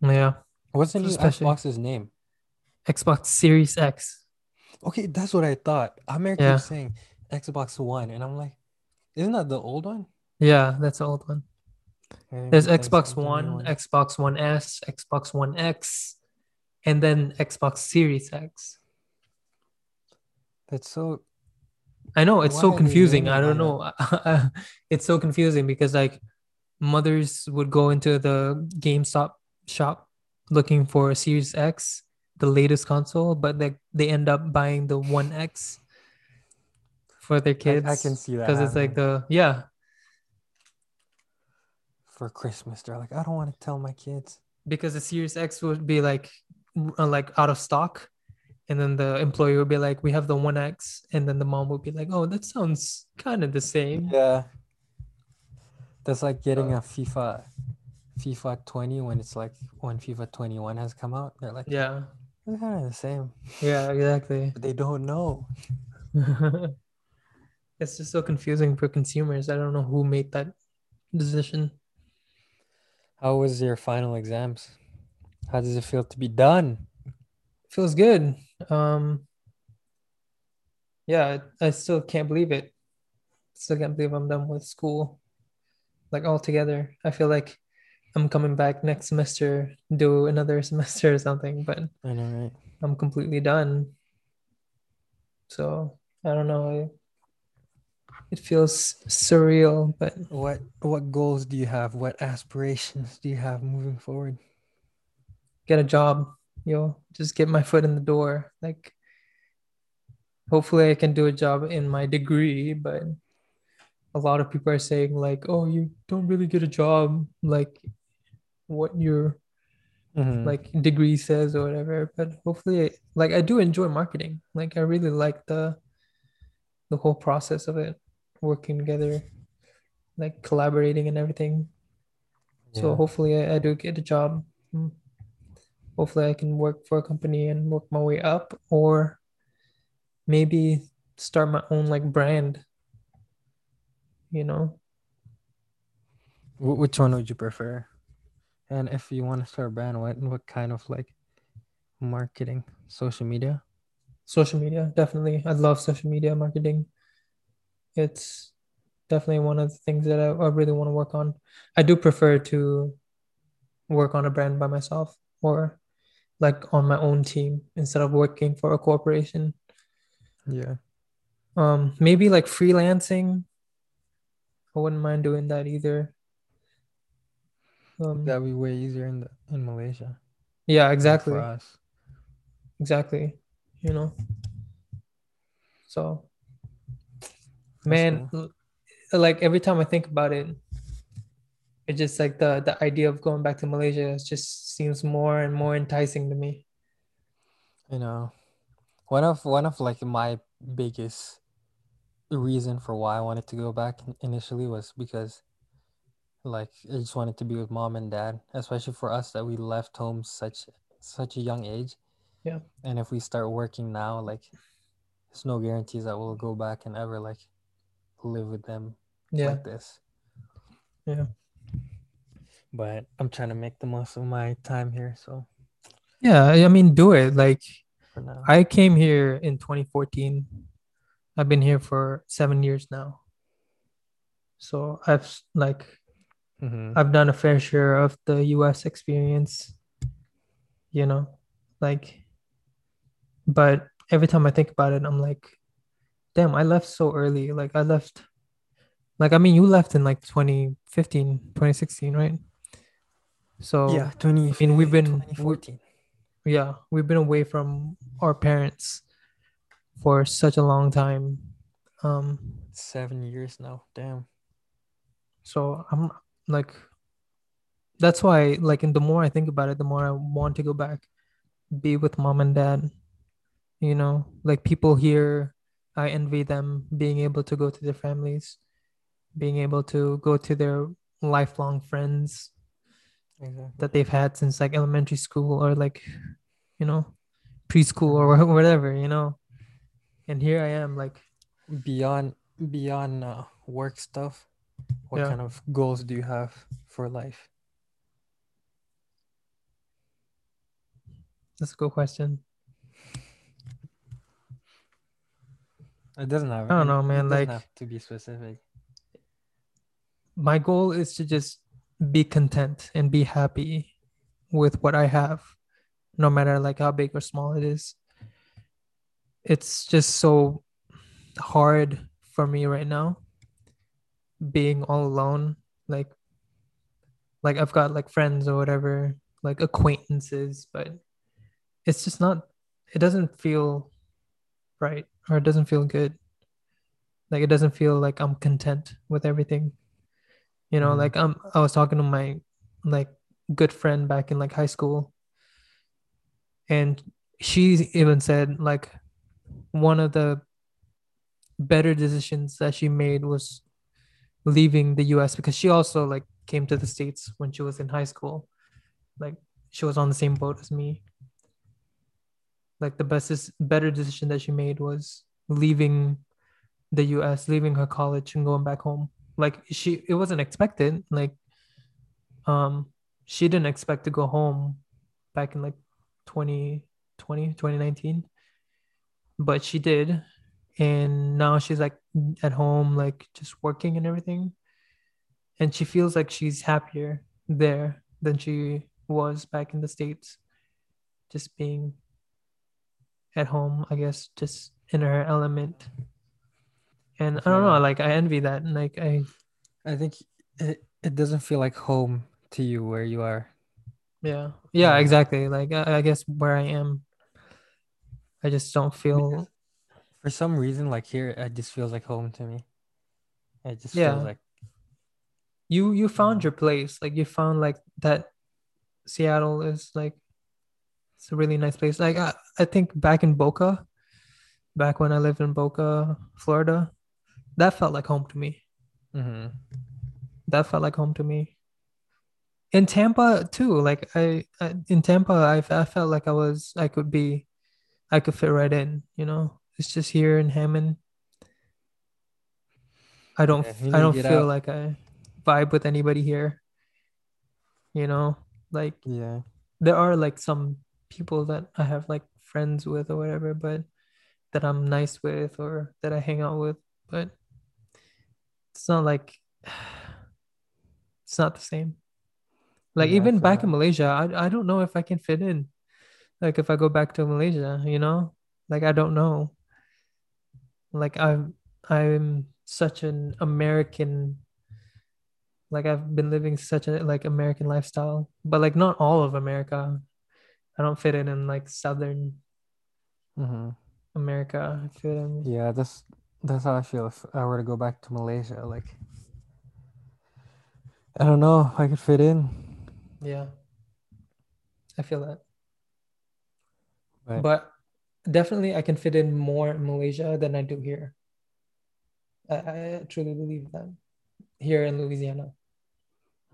Yeah. What's the new Especially- Xbox's name? Xbox Series X. Okay, that's what I thought. Amir Yeah. keeps saying Xbox One, and I'm like, isn't that the old one? Yeah, that's the old one. There's Xbox the One, Xbox One S, Xbox One X, and then Xbox Series X. That's so. I know it's Why so confusing. I don't know. [LAUGHS] it's so confusing because like mothers would go into the GameStop shop looking for a Series X, the latest console, but they they end up buying the One X for their kids. I can see that because it's like the yeah For Christmas, they're like, I don't want to tell my kids. because the Series X would be like like out of stock, and then the employee would be like, "We have the One X," and then the mom would be like, "Oh, that sounds kind of the same." Yeah. That's like getting Uh, a FIFA, FIFA 20 when it's like when FIFA 21 has come out. They're like, Yeah, they're kind of the same, yeah, exactly. but they don't know. [LAUGHS] it's just so confusing for consumers. I don't know who made that decision. How was your final exams? How does it feel to be done? Feels good. Um, yeah, I I still can't believe it. Still can't believe I'm done with school, like altogether. I feel like I'm coming back next semester, do another [LAUGHS] semester or something, but I know, right? I'm completely done. So I don't know. It feels surreal, but What what goals do you have? What aspirations do you have moving forward? get a job, yo. Just get my foot in the door. Like hopefully I can do a job in my degree, but a lot of people are saying like, "Oh, you don't really get a job like what your Mhm. like degree says or whatever." But hopefully, like I do enjoy marketing. Like I really like the the whole process of it, working together, like collaborating and everything. So hopefully I, I do get a job. Hopefully I can work for a company and work my way up or maybe start my own like brand, you know? Which one would you prefer? And if you want to start a brand, what what kind of like marketing? Social media? Social media, definitely. I love social media marketing. It's definitely one of the things that I, I really want to work on. I do prefer to work on a brand by myself or like on my own team instead of working for a corporation. Yeah. Um, maybe like freelancing. I wouldn't mind doing that either. Um, That'd be way easier in the in Malaysia. yeah, exactly. us. Exactly. You know. So, man, cool. like every time I think about it, it just like the the idea of going back to Malaysia just seems more and more enticing to me. You know, one of one of like my biggest reason for why I wanted to go back initially was because like I just wanted to be with mom and dad, especially for us that we left home such such a young age. Yeah. And if we start working now, like there's no guarantees that we'll go back and ever like live with them Yeah. like this. Yeah. But I'm trying to make the most of my time here, so Yeah, I mean, do it. Like. I came here in 2014. I've been here for seven years now. So I've like Mhm. I've done a fair share of the US experience, you know, like, but every time I think about it, I'm like, damn, I left so early. Like, I left, like, I mean, you left in like 2015, 2016, right? So, yeah, 20, I mean, we've been, 2014. yeah, we've been away from our parents for such a long time. Um, Seven years now. Damn. So I'm like, that's why, like, and the more I think about it, the more I want to go back, be with mom and dad. You know, like people here, I envy them being able to go to their families, being able to go to their lifelong friends Exactly. that they've had since like elementary school or like, you know, preschool or [LAUGHS] whatever, you know. And here I am, like, Beyond beyond uh, work stuff, what Yeah. kind of goals do you have for life? that's a good question. It doesn't have. I don't know, man, like- have to be specific. my goal is to just be content and be happy with what I have, no matter like how big or small it is. It's just so hard for me right now being all alone. Like like I've got like friends or whatever, like acquaintances, but it's just not it doesn't feel right or it doesn't feel good. Like it doesn't feel like I'm content with everything. You know, Mhm. like um I was talking to my like good friend back in like high school and she even said like one of the better decisions that she made was leaving the US because she also like came to the States when she was in high school. Like she was on the same boat as me. Like the best is better decision that she made was leaving the US, leaving her college and going back home. Like she it wasn't expected. Like um she didn't expect to go home back in like 2020, 2019. But she did. And now she's like at home, like just working and everything. And she feels like she's happier there than she was back in the States. Just being at home, I guess, just in her element. And I feel don't know, like I envy that. And like I I think it, it doesn't feel like home to you where you are. Yeah. Yeah, exactly. Like I, I guess where I am, I just don't feel For some reason, like here, it just feels like home to me. It just Yeah. feels like You you found your place. Like you found like that Seattle is like it's a really nice place. Like I, I think back in Boca, back when I lived in Boca, Florida, that felt like home to me. Mhm. That felt like home to me. In Tampa too, like I, I in Tampa, I, I felt like I was I could be, I could fit right in. You know, it's just here in Hammond. I don't Yeah, I don't feel out. like I vibe with anybody here. You know, like yeah. there are like some people that I have like friends with or whatever, but that I'm nice with or that I hang out with, but it's not like [SIGHS] it's not the same. Like Yeah, even back in. Malaysia, I I don't know if I can fit in. Like if I go back to Malaysia, you know? Like I don't know. Like I'm I'm such an American like I've been living such a like American lifestyle, but like not all of America. I don't fit in in like Southern Mhm. America. I fit in. Yeah, that's that's how I feel if I were to go back to Malaysia. Like, I don't know if I could fit in, Yeah. I feel that. but But definitely I can fit in more in Malaysia than I do here. I, I truly believe that here in Louisiana,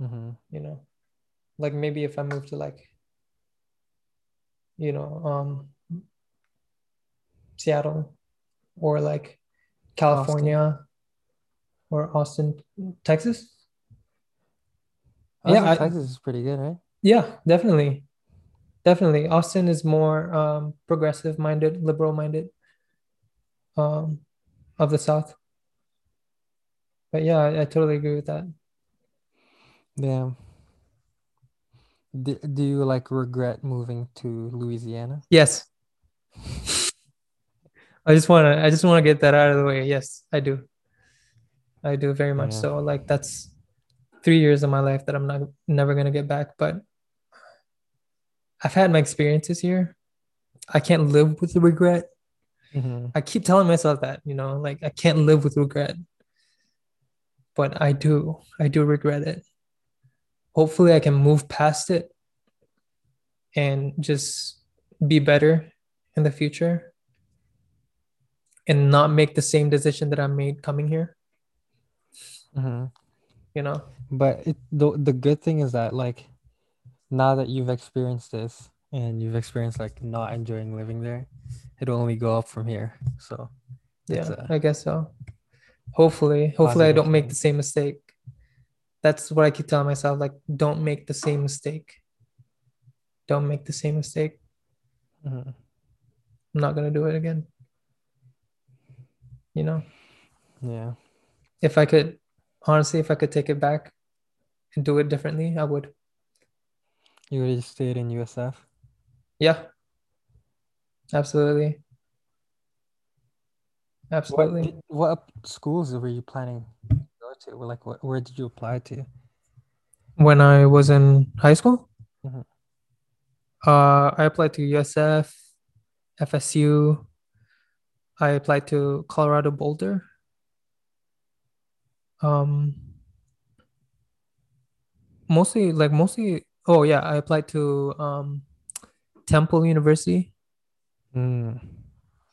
mhm. you know. Like maybe if I move to like, you know, um Seattle or like California or Austin, Texas. Austin, Yeah, I- Texas is pretty good, right? Yeah, definitely. Definitely. Austin is more um progressive minded, liberal minded um of the South. But yeah, I, I totally agree with that. Yeah. Do, do you like regret moving to Louisiana? Yes. [LAUGHS] I just want to I just want to get that out of the way. Yes, I do. I do very much Yeah. so. Like that's 3 years of my life that I'm not never going to get back, but I've had my experiences here. I can't live with the regret. Mhm. I keep telling myself that, you know, like I can't live with regret. But I do. I do regret it. Hopefully I can move past it and just be better in the future and not make the same decision that I made coming here, Mhm. you know? But it, the the good thing is that like now that you've experienced this and you've experienced like not enjoying living there, it'll only go up from here. So Yeah, I guess so. Hopefully, hopefully I don't make the same mistake. That's what I keep telling myself, like don't make the same mistake. Don't make the same mistake. Mhm. I'm not gonna do it again. You know, Yeah. if I could, honestly, if I could take it back and do it differently, I would. You would have stayed in USF. Yeah, absolutely. What Absolutely. did, what schools were you planning to go to? Like what where did you apply to? When I was in high school, Mhm. uh, I applied to USF, FSU. I applied to Colorado Boulder. Um, mostly like mostly. Oh yeah, I applied to um, Temple University. Mm.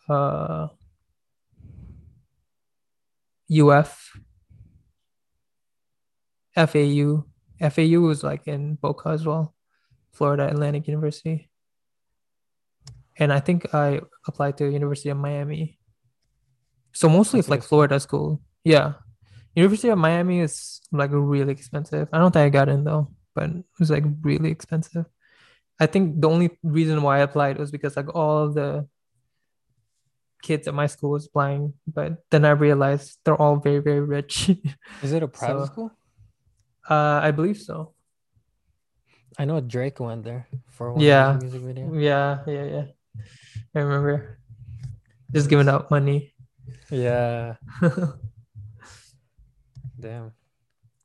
Uh, UF, FAU. FAU was like in Boca as well, Florida Atlantic University. And I think I applied to University of Miami. So mostly it's like. Florida school. Yeah. University of Miami is like really expensive. I don't think I got in though, but it was like really expensive. I think the only reason why I applied was because like all the kids at my school was applying, but then I realized they're all very, very rich. [LAUGHS] Is it a private So- school? uh, I believe so. I know Drake went there for one Yeah. music video. Yeah, yeah, yeah. I remember just giving out money. Yeah. [LAUGHS] Damn.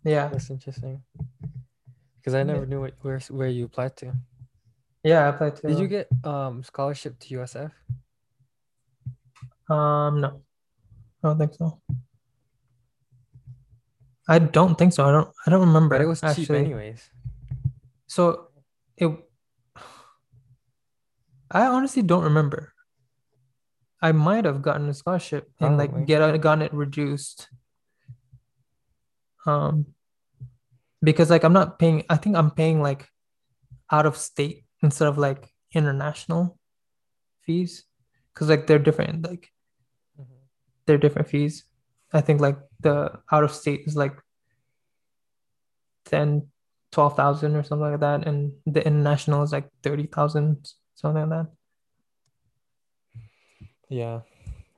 yeah, That's interesting. Because I never knew what, where where you applied to. yeah. I applied to. Did you get um scholarship to USF? Um, no, I don't think so. I don't think so. I don't. I don't remember. But it was cheap actually. anyways. So it. [SIGHS] I honestly don't remember. I might have gotten a scholarship and like get gotten it reduced. Um, because like I'm not paying. I think I'm paying like out of state instead of like international fees, because like they're different. Like they're different fees. I think like the out of state is like 10, 12,000 or something like that. And the international is like 30,000, something like that. Yeah.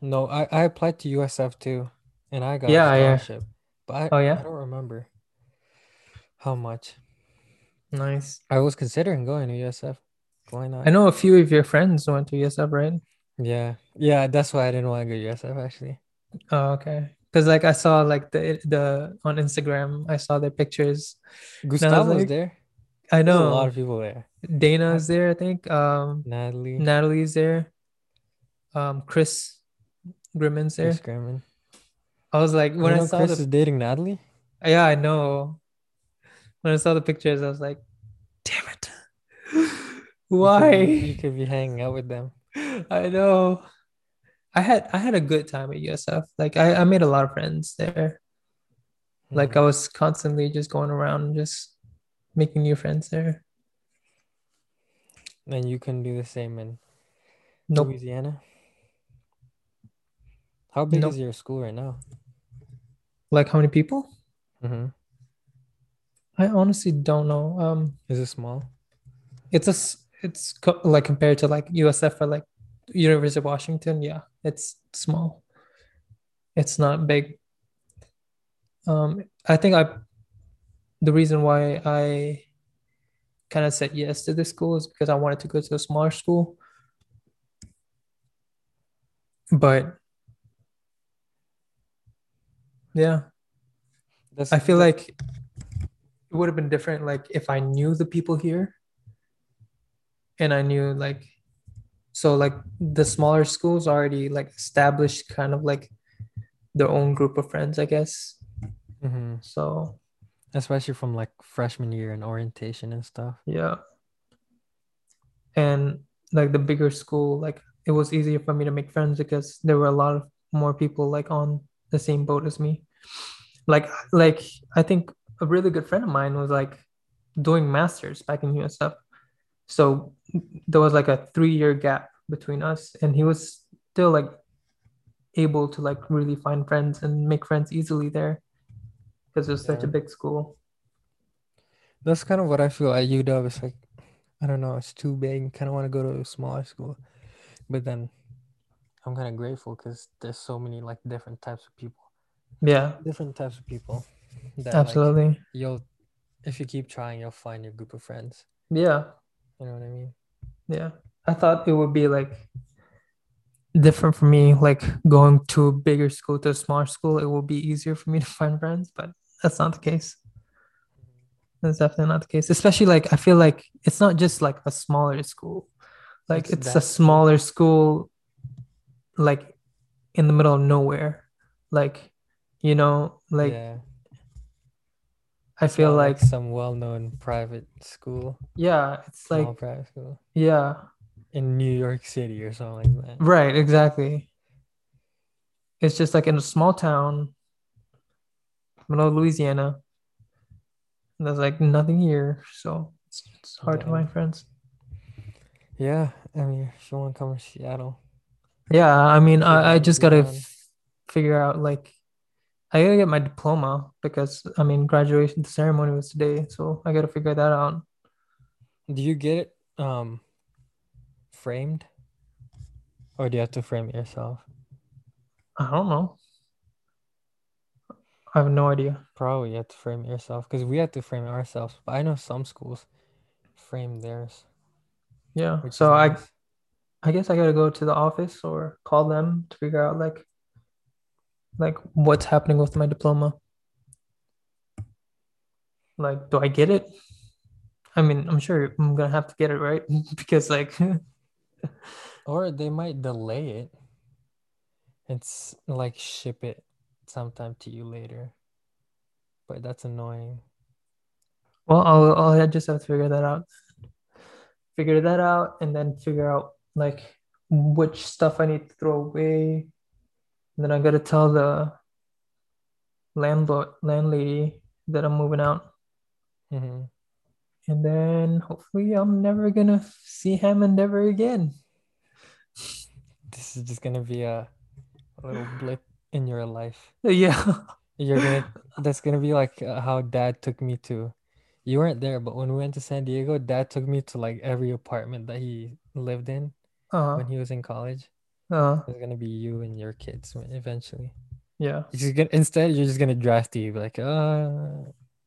No, I, I applied to USF too, and I got Yeah, a yeah. But I, Oh, yeah? I don't remember how much. Nice. I was considering going to USF. Why not? I know a few of your friends went to USF, right? Yeah. Yeah, that's why I didn't want to go to USF actually. Oh, okay. Because like I saw like the the on Instagram, I saw their pictures. Gustavo's like, there. I There's a lot of people there. Dana's there, I think. Um, Natalie, Natalie's there. Um, Chris Grimmon's there. Chris Grimman. I was like, when you I saw Chris the is dating Natalie? Yeah, I know. When I saw the pictures, I was like, damn it. You could Why? be- You could be hanging out with them. I know. I had I had a good time at USF. Like I, I made a lot of friends there. Like Mhm. I was constantly just going around and just making new friends there. And you can do the same in Nope. Louisiana. How big is your school right now? Like how many people? hmm I honestly don't know. Um, Is it small? it's a it's co- like compared to like USF or like University of Washington. Yeah, it's small. It's not big. Um, I think I the reason why I kind of said yes to this school is because I wanted to go to a smaller school. But yeah, That's I feel like it would have been different like if I knew the people here and I knew like so like the smaller schools already like established kind of like their own group of friends, I guess. Mhm. So especially from like freshman year and orientation and stuff. yeah. And like the bigger school, like it was easier for me to make friends because there were a lot of more people like on the same boat as me. Like like I think a really good friend of mine was like doing masters back in USF. So there was like a three year gap between us and he was still like able to like really find friends and make friends easily there because it was such a big school. That's kind of what I feel at UW. It's like, I don't know, it's too big. Kind of want to go to a smaller school. But then I'm kind of grateful because there's so many like different types of people. Yeah, Different types of people that like absolutely. you'll, if you keep trying, you'll find your group of friends. Yeah. You know what I mean? Yeah. I thought it would be like different for me, like going to a bigger school to a smaller school, it will be easier for me to find friends, but that's not the case. That's definitely not the case. Especially like I feel like it's not just like a smaller school. Like It's it's, a smaller school like in the middle of nowhere. Like, you know, like yeah. I feel not like some well-known private school, yeah, it's small like private school yeah, in New York City or something like that. Right, exactly. It's just like in a small town, middle of Louisiana. There's like nothing here, so it's, it's hard to find friends. Yeah, I mean, if you want to come to Seattle, Yeah, I mean, I, I just gotta f- figure out like I gotta get my diploma because I mean graduation the ceremony was today, so I gotta figure that out. do you get it um framed, or do you have to frame it yourself? I don't know. I have no idea. Probably you have to frame it yourself because we have to frame it ourselves. But I know some schools frame theirs, Yeah, so is I nice. I guess I gotta go to the office or call them to figure out like like what's happening with my diploma. Like, do I get it? I mean, I'm sure I'm gonna have to get it, right? [LAUGHS] Because like [LAUGHS] or they might delay it. It's like ship it sometime to you later. But that's annoying. Well, I'll, I'll just have to figure that out. Figure that out and then figure out like which stuff I need to throw away. And then I gotta tell the landlord landlady that I'm moving out. hmm And then hopefully I'm never gonna see Hammond ever again. This is just gonna be a, a little blip in your life. Yeah. You're gonna [LAUGHS] that's gonna be like uh, how dad took me to. You weren't there, but when we went to San Diego, dad took me to like every apartment that he lived in Uh, when he was in college. uh, It's gonna be you and your kids eventually. yeah. You're gonna instead you're just gonna drive to you like, uh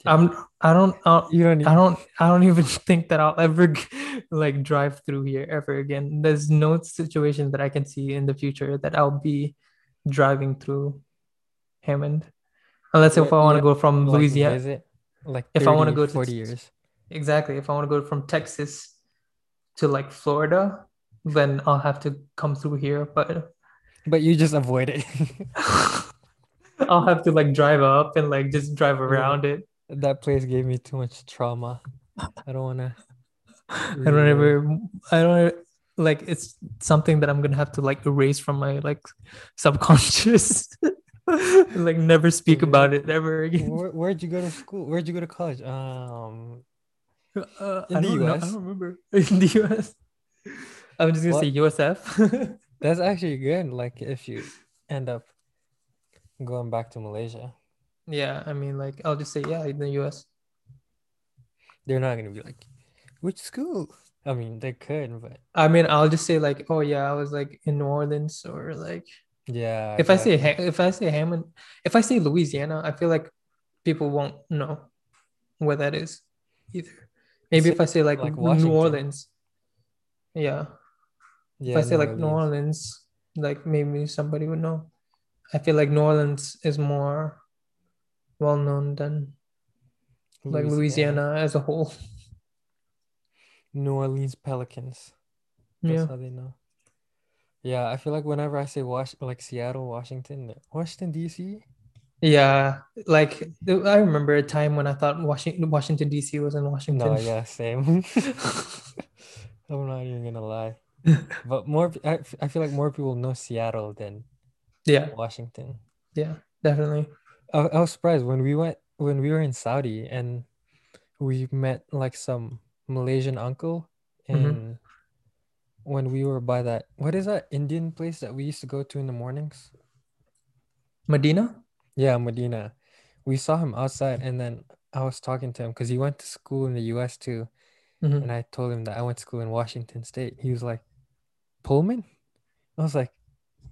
I'm I don't I, you don't I don't I don't even [LAUGHS] think that I'll ever like drive through here ever again. There's no situation that I can see in the future that I'll be driving through Hammond. Unless if Yeah, I want to yeah, go from like Louisiana. like If I wanna go to 40 years. Exactly. If I want to go from Texas to like Florida, then I'll have to come through here. But But you just avoid it. [LAUGHS] I'll have to like drive up and like just drive around it. that place gave me too much trauma. I don't wanna [LAUGHS] I don't ever I don't like it's something that I'm gonna have to like erase from my like subconscious. [LAUGHS] like never speak about it ever again. Where, where'd you go to school? Where'd you go to college? Um, Uh, In I the don't know. I don't remember. In the US. I'm just gonna say USF. [LAUGHS] that's actually good. Like if you end up going back to Malaysia, yeah, I mean like I'll just say yeah in the US. they're not gonna be like, which school? I mean, they could, but I mean I'll just say like oh yeah I was like in New Orleans or like yeah. if I say if I say Hammond if I say Louisiana I feel like people won't know where that is either. Maybe Say, if I say like, like New Orleans, yeah. If I say like New Orleans. Orleans, like maybe somebody would know. I feel like New Orleans is more well known than like Louisiana as a whole. New Orleans Pelicans. That's Yeah. how they know. Yeah, I feel like whenever I say Wash, like Seattle, Washington, Washington D.C. Yeah. Like I remember a time when I thought Washington Washington DC was in Washington. No, yeah, same. [LAUGHS] I'm not even gonna lie, [LAUGHS] but more, I, I, feel like more people know Seattle than Yeah, Washington. yeah, definitely. I, I was surprised when we went when we were in Saudi and we met like some Malaysian uncle Mhm. and when we were by that what is that Indian place that we used to go to in the mornings? Medina? Yeah, Medina. We saw him outside and then I was talking to him because he went to school in the US too. Mhm. And I told him that I went to school in Washington State. He was like, Pullman? I was like,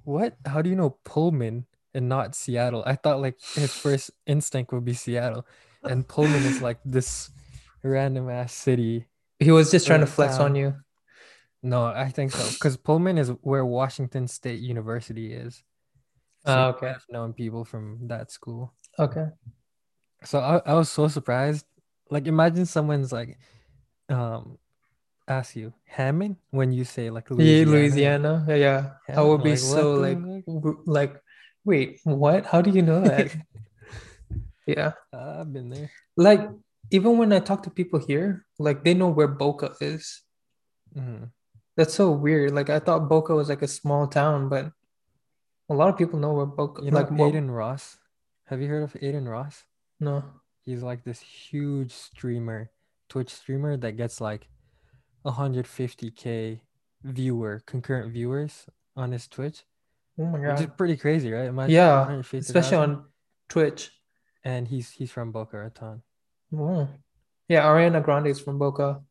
what? How do you know Pullman and not Seattle? I thought like his first instinct would be Seattle. And Pullman is like this random ass city. He was just trying to flex on you. No, I think so. Because Pullman is where Washington State University is. So you okay. have known people from that school. Okay. So I, I was so surprised. Like imagine someone's like um ask you Hammond when you say like Yeah, Louisiana. Louisiana. Yeah, yeah. I would be like, so like w- like wait, what? How do you know that? [LAUGHS] Yeah. I've been there. Like even when I talk to people here, like they know where Boca is. Mhm. That's so weird. Like I thought Boca was like a small town, but a lot of people know where Boca You know like Adin Ross? Have you heard of Adin Ross? no. He's like this huge streamer, Twitch streamer that gets like 150k viewer, concurrent viewers on his Twitch, Oh my which is pretty crazy, right? Imagine Yeah, especially on Twitch. and he's he's from Boca Raton. Oh. Yeah, Ariana Grande is from Boca.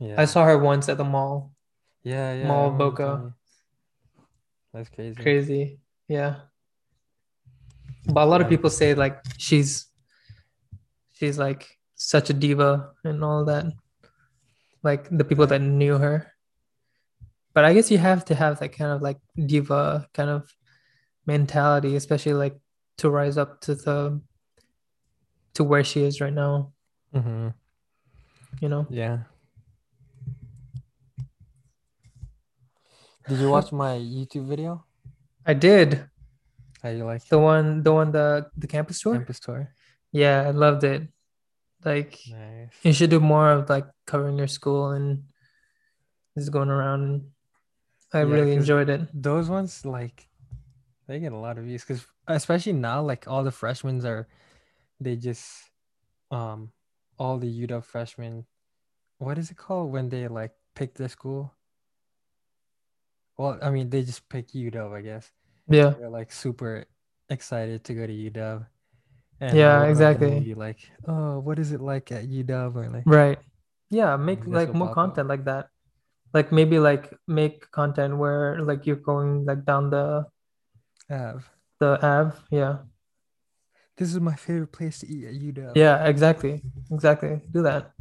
Yeah. I saw her once at the mall. yeah, yeah. Mall Boca. That's crazy. Crazy. Yeah. But a lot of people say like she's she's like such a diva and all that. Like the people that knew her. But I guess you have to have that kind of like diva kind of mentality, especially like to rise up to the to where she is right now, hmm you know? Yeah. Did you watch my YouTube video? I did. How you like The one, the one, the the campus tour. campus tour? Yeah, I loved it. Like Nice. you should do more of like covering your school and just going around. I Yeah, really enjoyed it. Those ones like they get a lot of views because especially now, like all the freshmen are, they just, um, all the UW freshmen, what is it called when they like pick their school? Well, I mean, they just pick UW, I guess. Yeah, They're like super excited to go to UW. And Yeah, a lot of them exactly. like, oh, what is it like at UW? Or like, right. Yeah, make like more pop up. content like that. Like maybe like make content where like you're going like down the Av, the Ave. Yeah. this is my favorite place to eat at UW. Yeah, exactly. Exactly. Do that.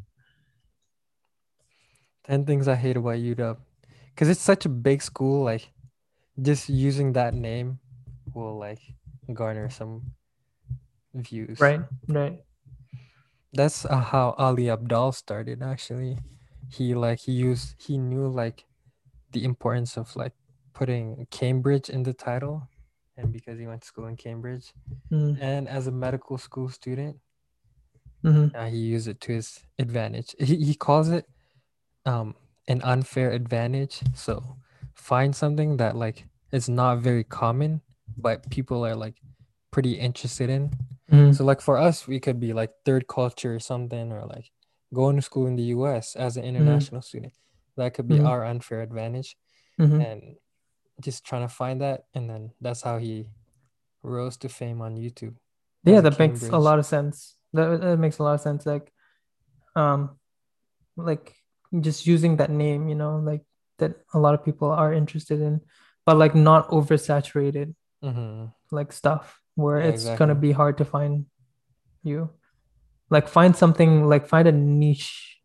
10 things I hate about UW. Because it's such a big school, like, just using that name will, like, garner some views. Right. Right. That's uh, how Ali Abdaal started, actually. He, like, he used, he knew, like, the importance of, like, putting Cambridge in the title. And because he went to school in Cambridge. Mm, And as a medical school student, mhm. uh, he used it to his advantage. He, he calls it um an unfair advantage. So find something that like is not very common, but people are like pretty interested in. Mhm. So like for us, we could be like third culture or something, or like going to school in the U.S. as an international student. That could be Mhm. our unfair advantage, Mhm. and just trying to find that, and then that's how he rose to fame on YouTube. Yeah, that makes a lot of sense. That, that makes a lot of sense. Like, um, like just using that name, you know, like that a lot of people are interested in, but like not oversaturated hmm like stuff where Yeah, it's gonna be hard to find you. Like find something like find a niche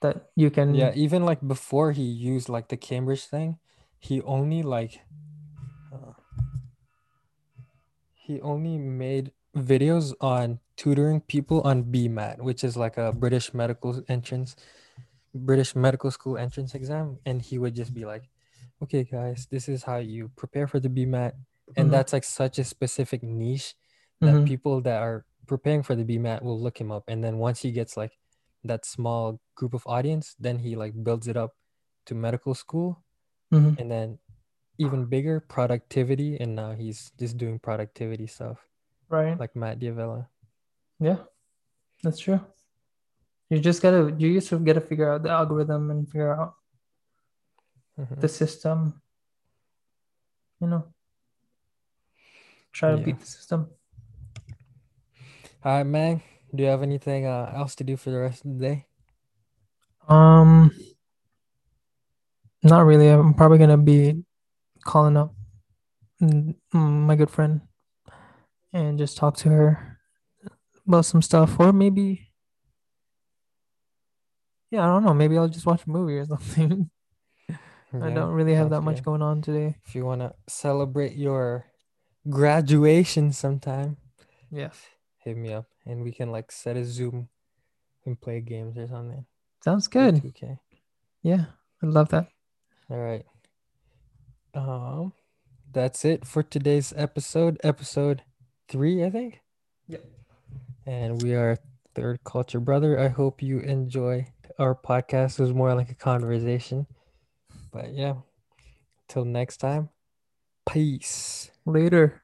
that you can Yeah, even like before he used like the Cambridge thing, he only like uh, he only made videos on tutoring people on BMAT, which is like a British medical entrance, British medical school entrance exam, and he would just be like, "Okay, guys, this is how you prepare for the BMAT," and Mhm. that's like such a specific niche that Mhm. people that are preparing for the BMAT will look him up, and then once he gets like that small group of audience, then he like builds it up to medical school, Mhm. and then even bigger productivity, and now he's just doing productivity stuff right. like Matt D'Avella. Yeah, that's true. You just gotta you just gotta figure out the algorithm and figure out Mhm. the system. You know, try to Yeah. beat the system. All right, man. Do you have anything uh, else to do for the rest of the day? Um, not really. I'm probably gonna be calling up my good friend and just talk to her about some stuff, or maybe, yeah, I don't know. Maybe I'll just watch a movie or [LAUGHS] something. I don't really have that much good. going on today. If you want to celebrate your graduation sometime, Yeah, hit me up and we can like set a Zoom and play games or something. sounds good. 2K. Yeah, I love that. All right. Um, that's it for today's episode, episode three, I think. Yep. And we are Third Culture Brother. I hope you enjoy our podcast. It was more like a conversation. But yeah, till next time, peace. Later.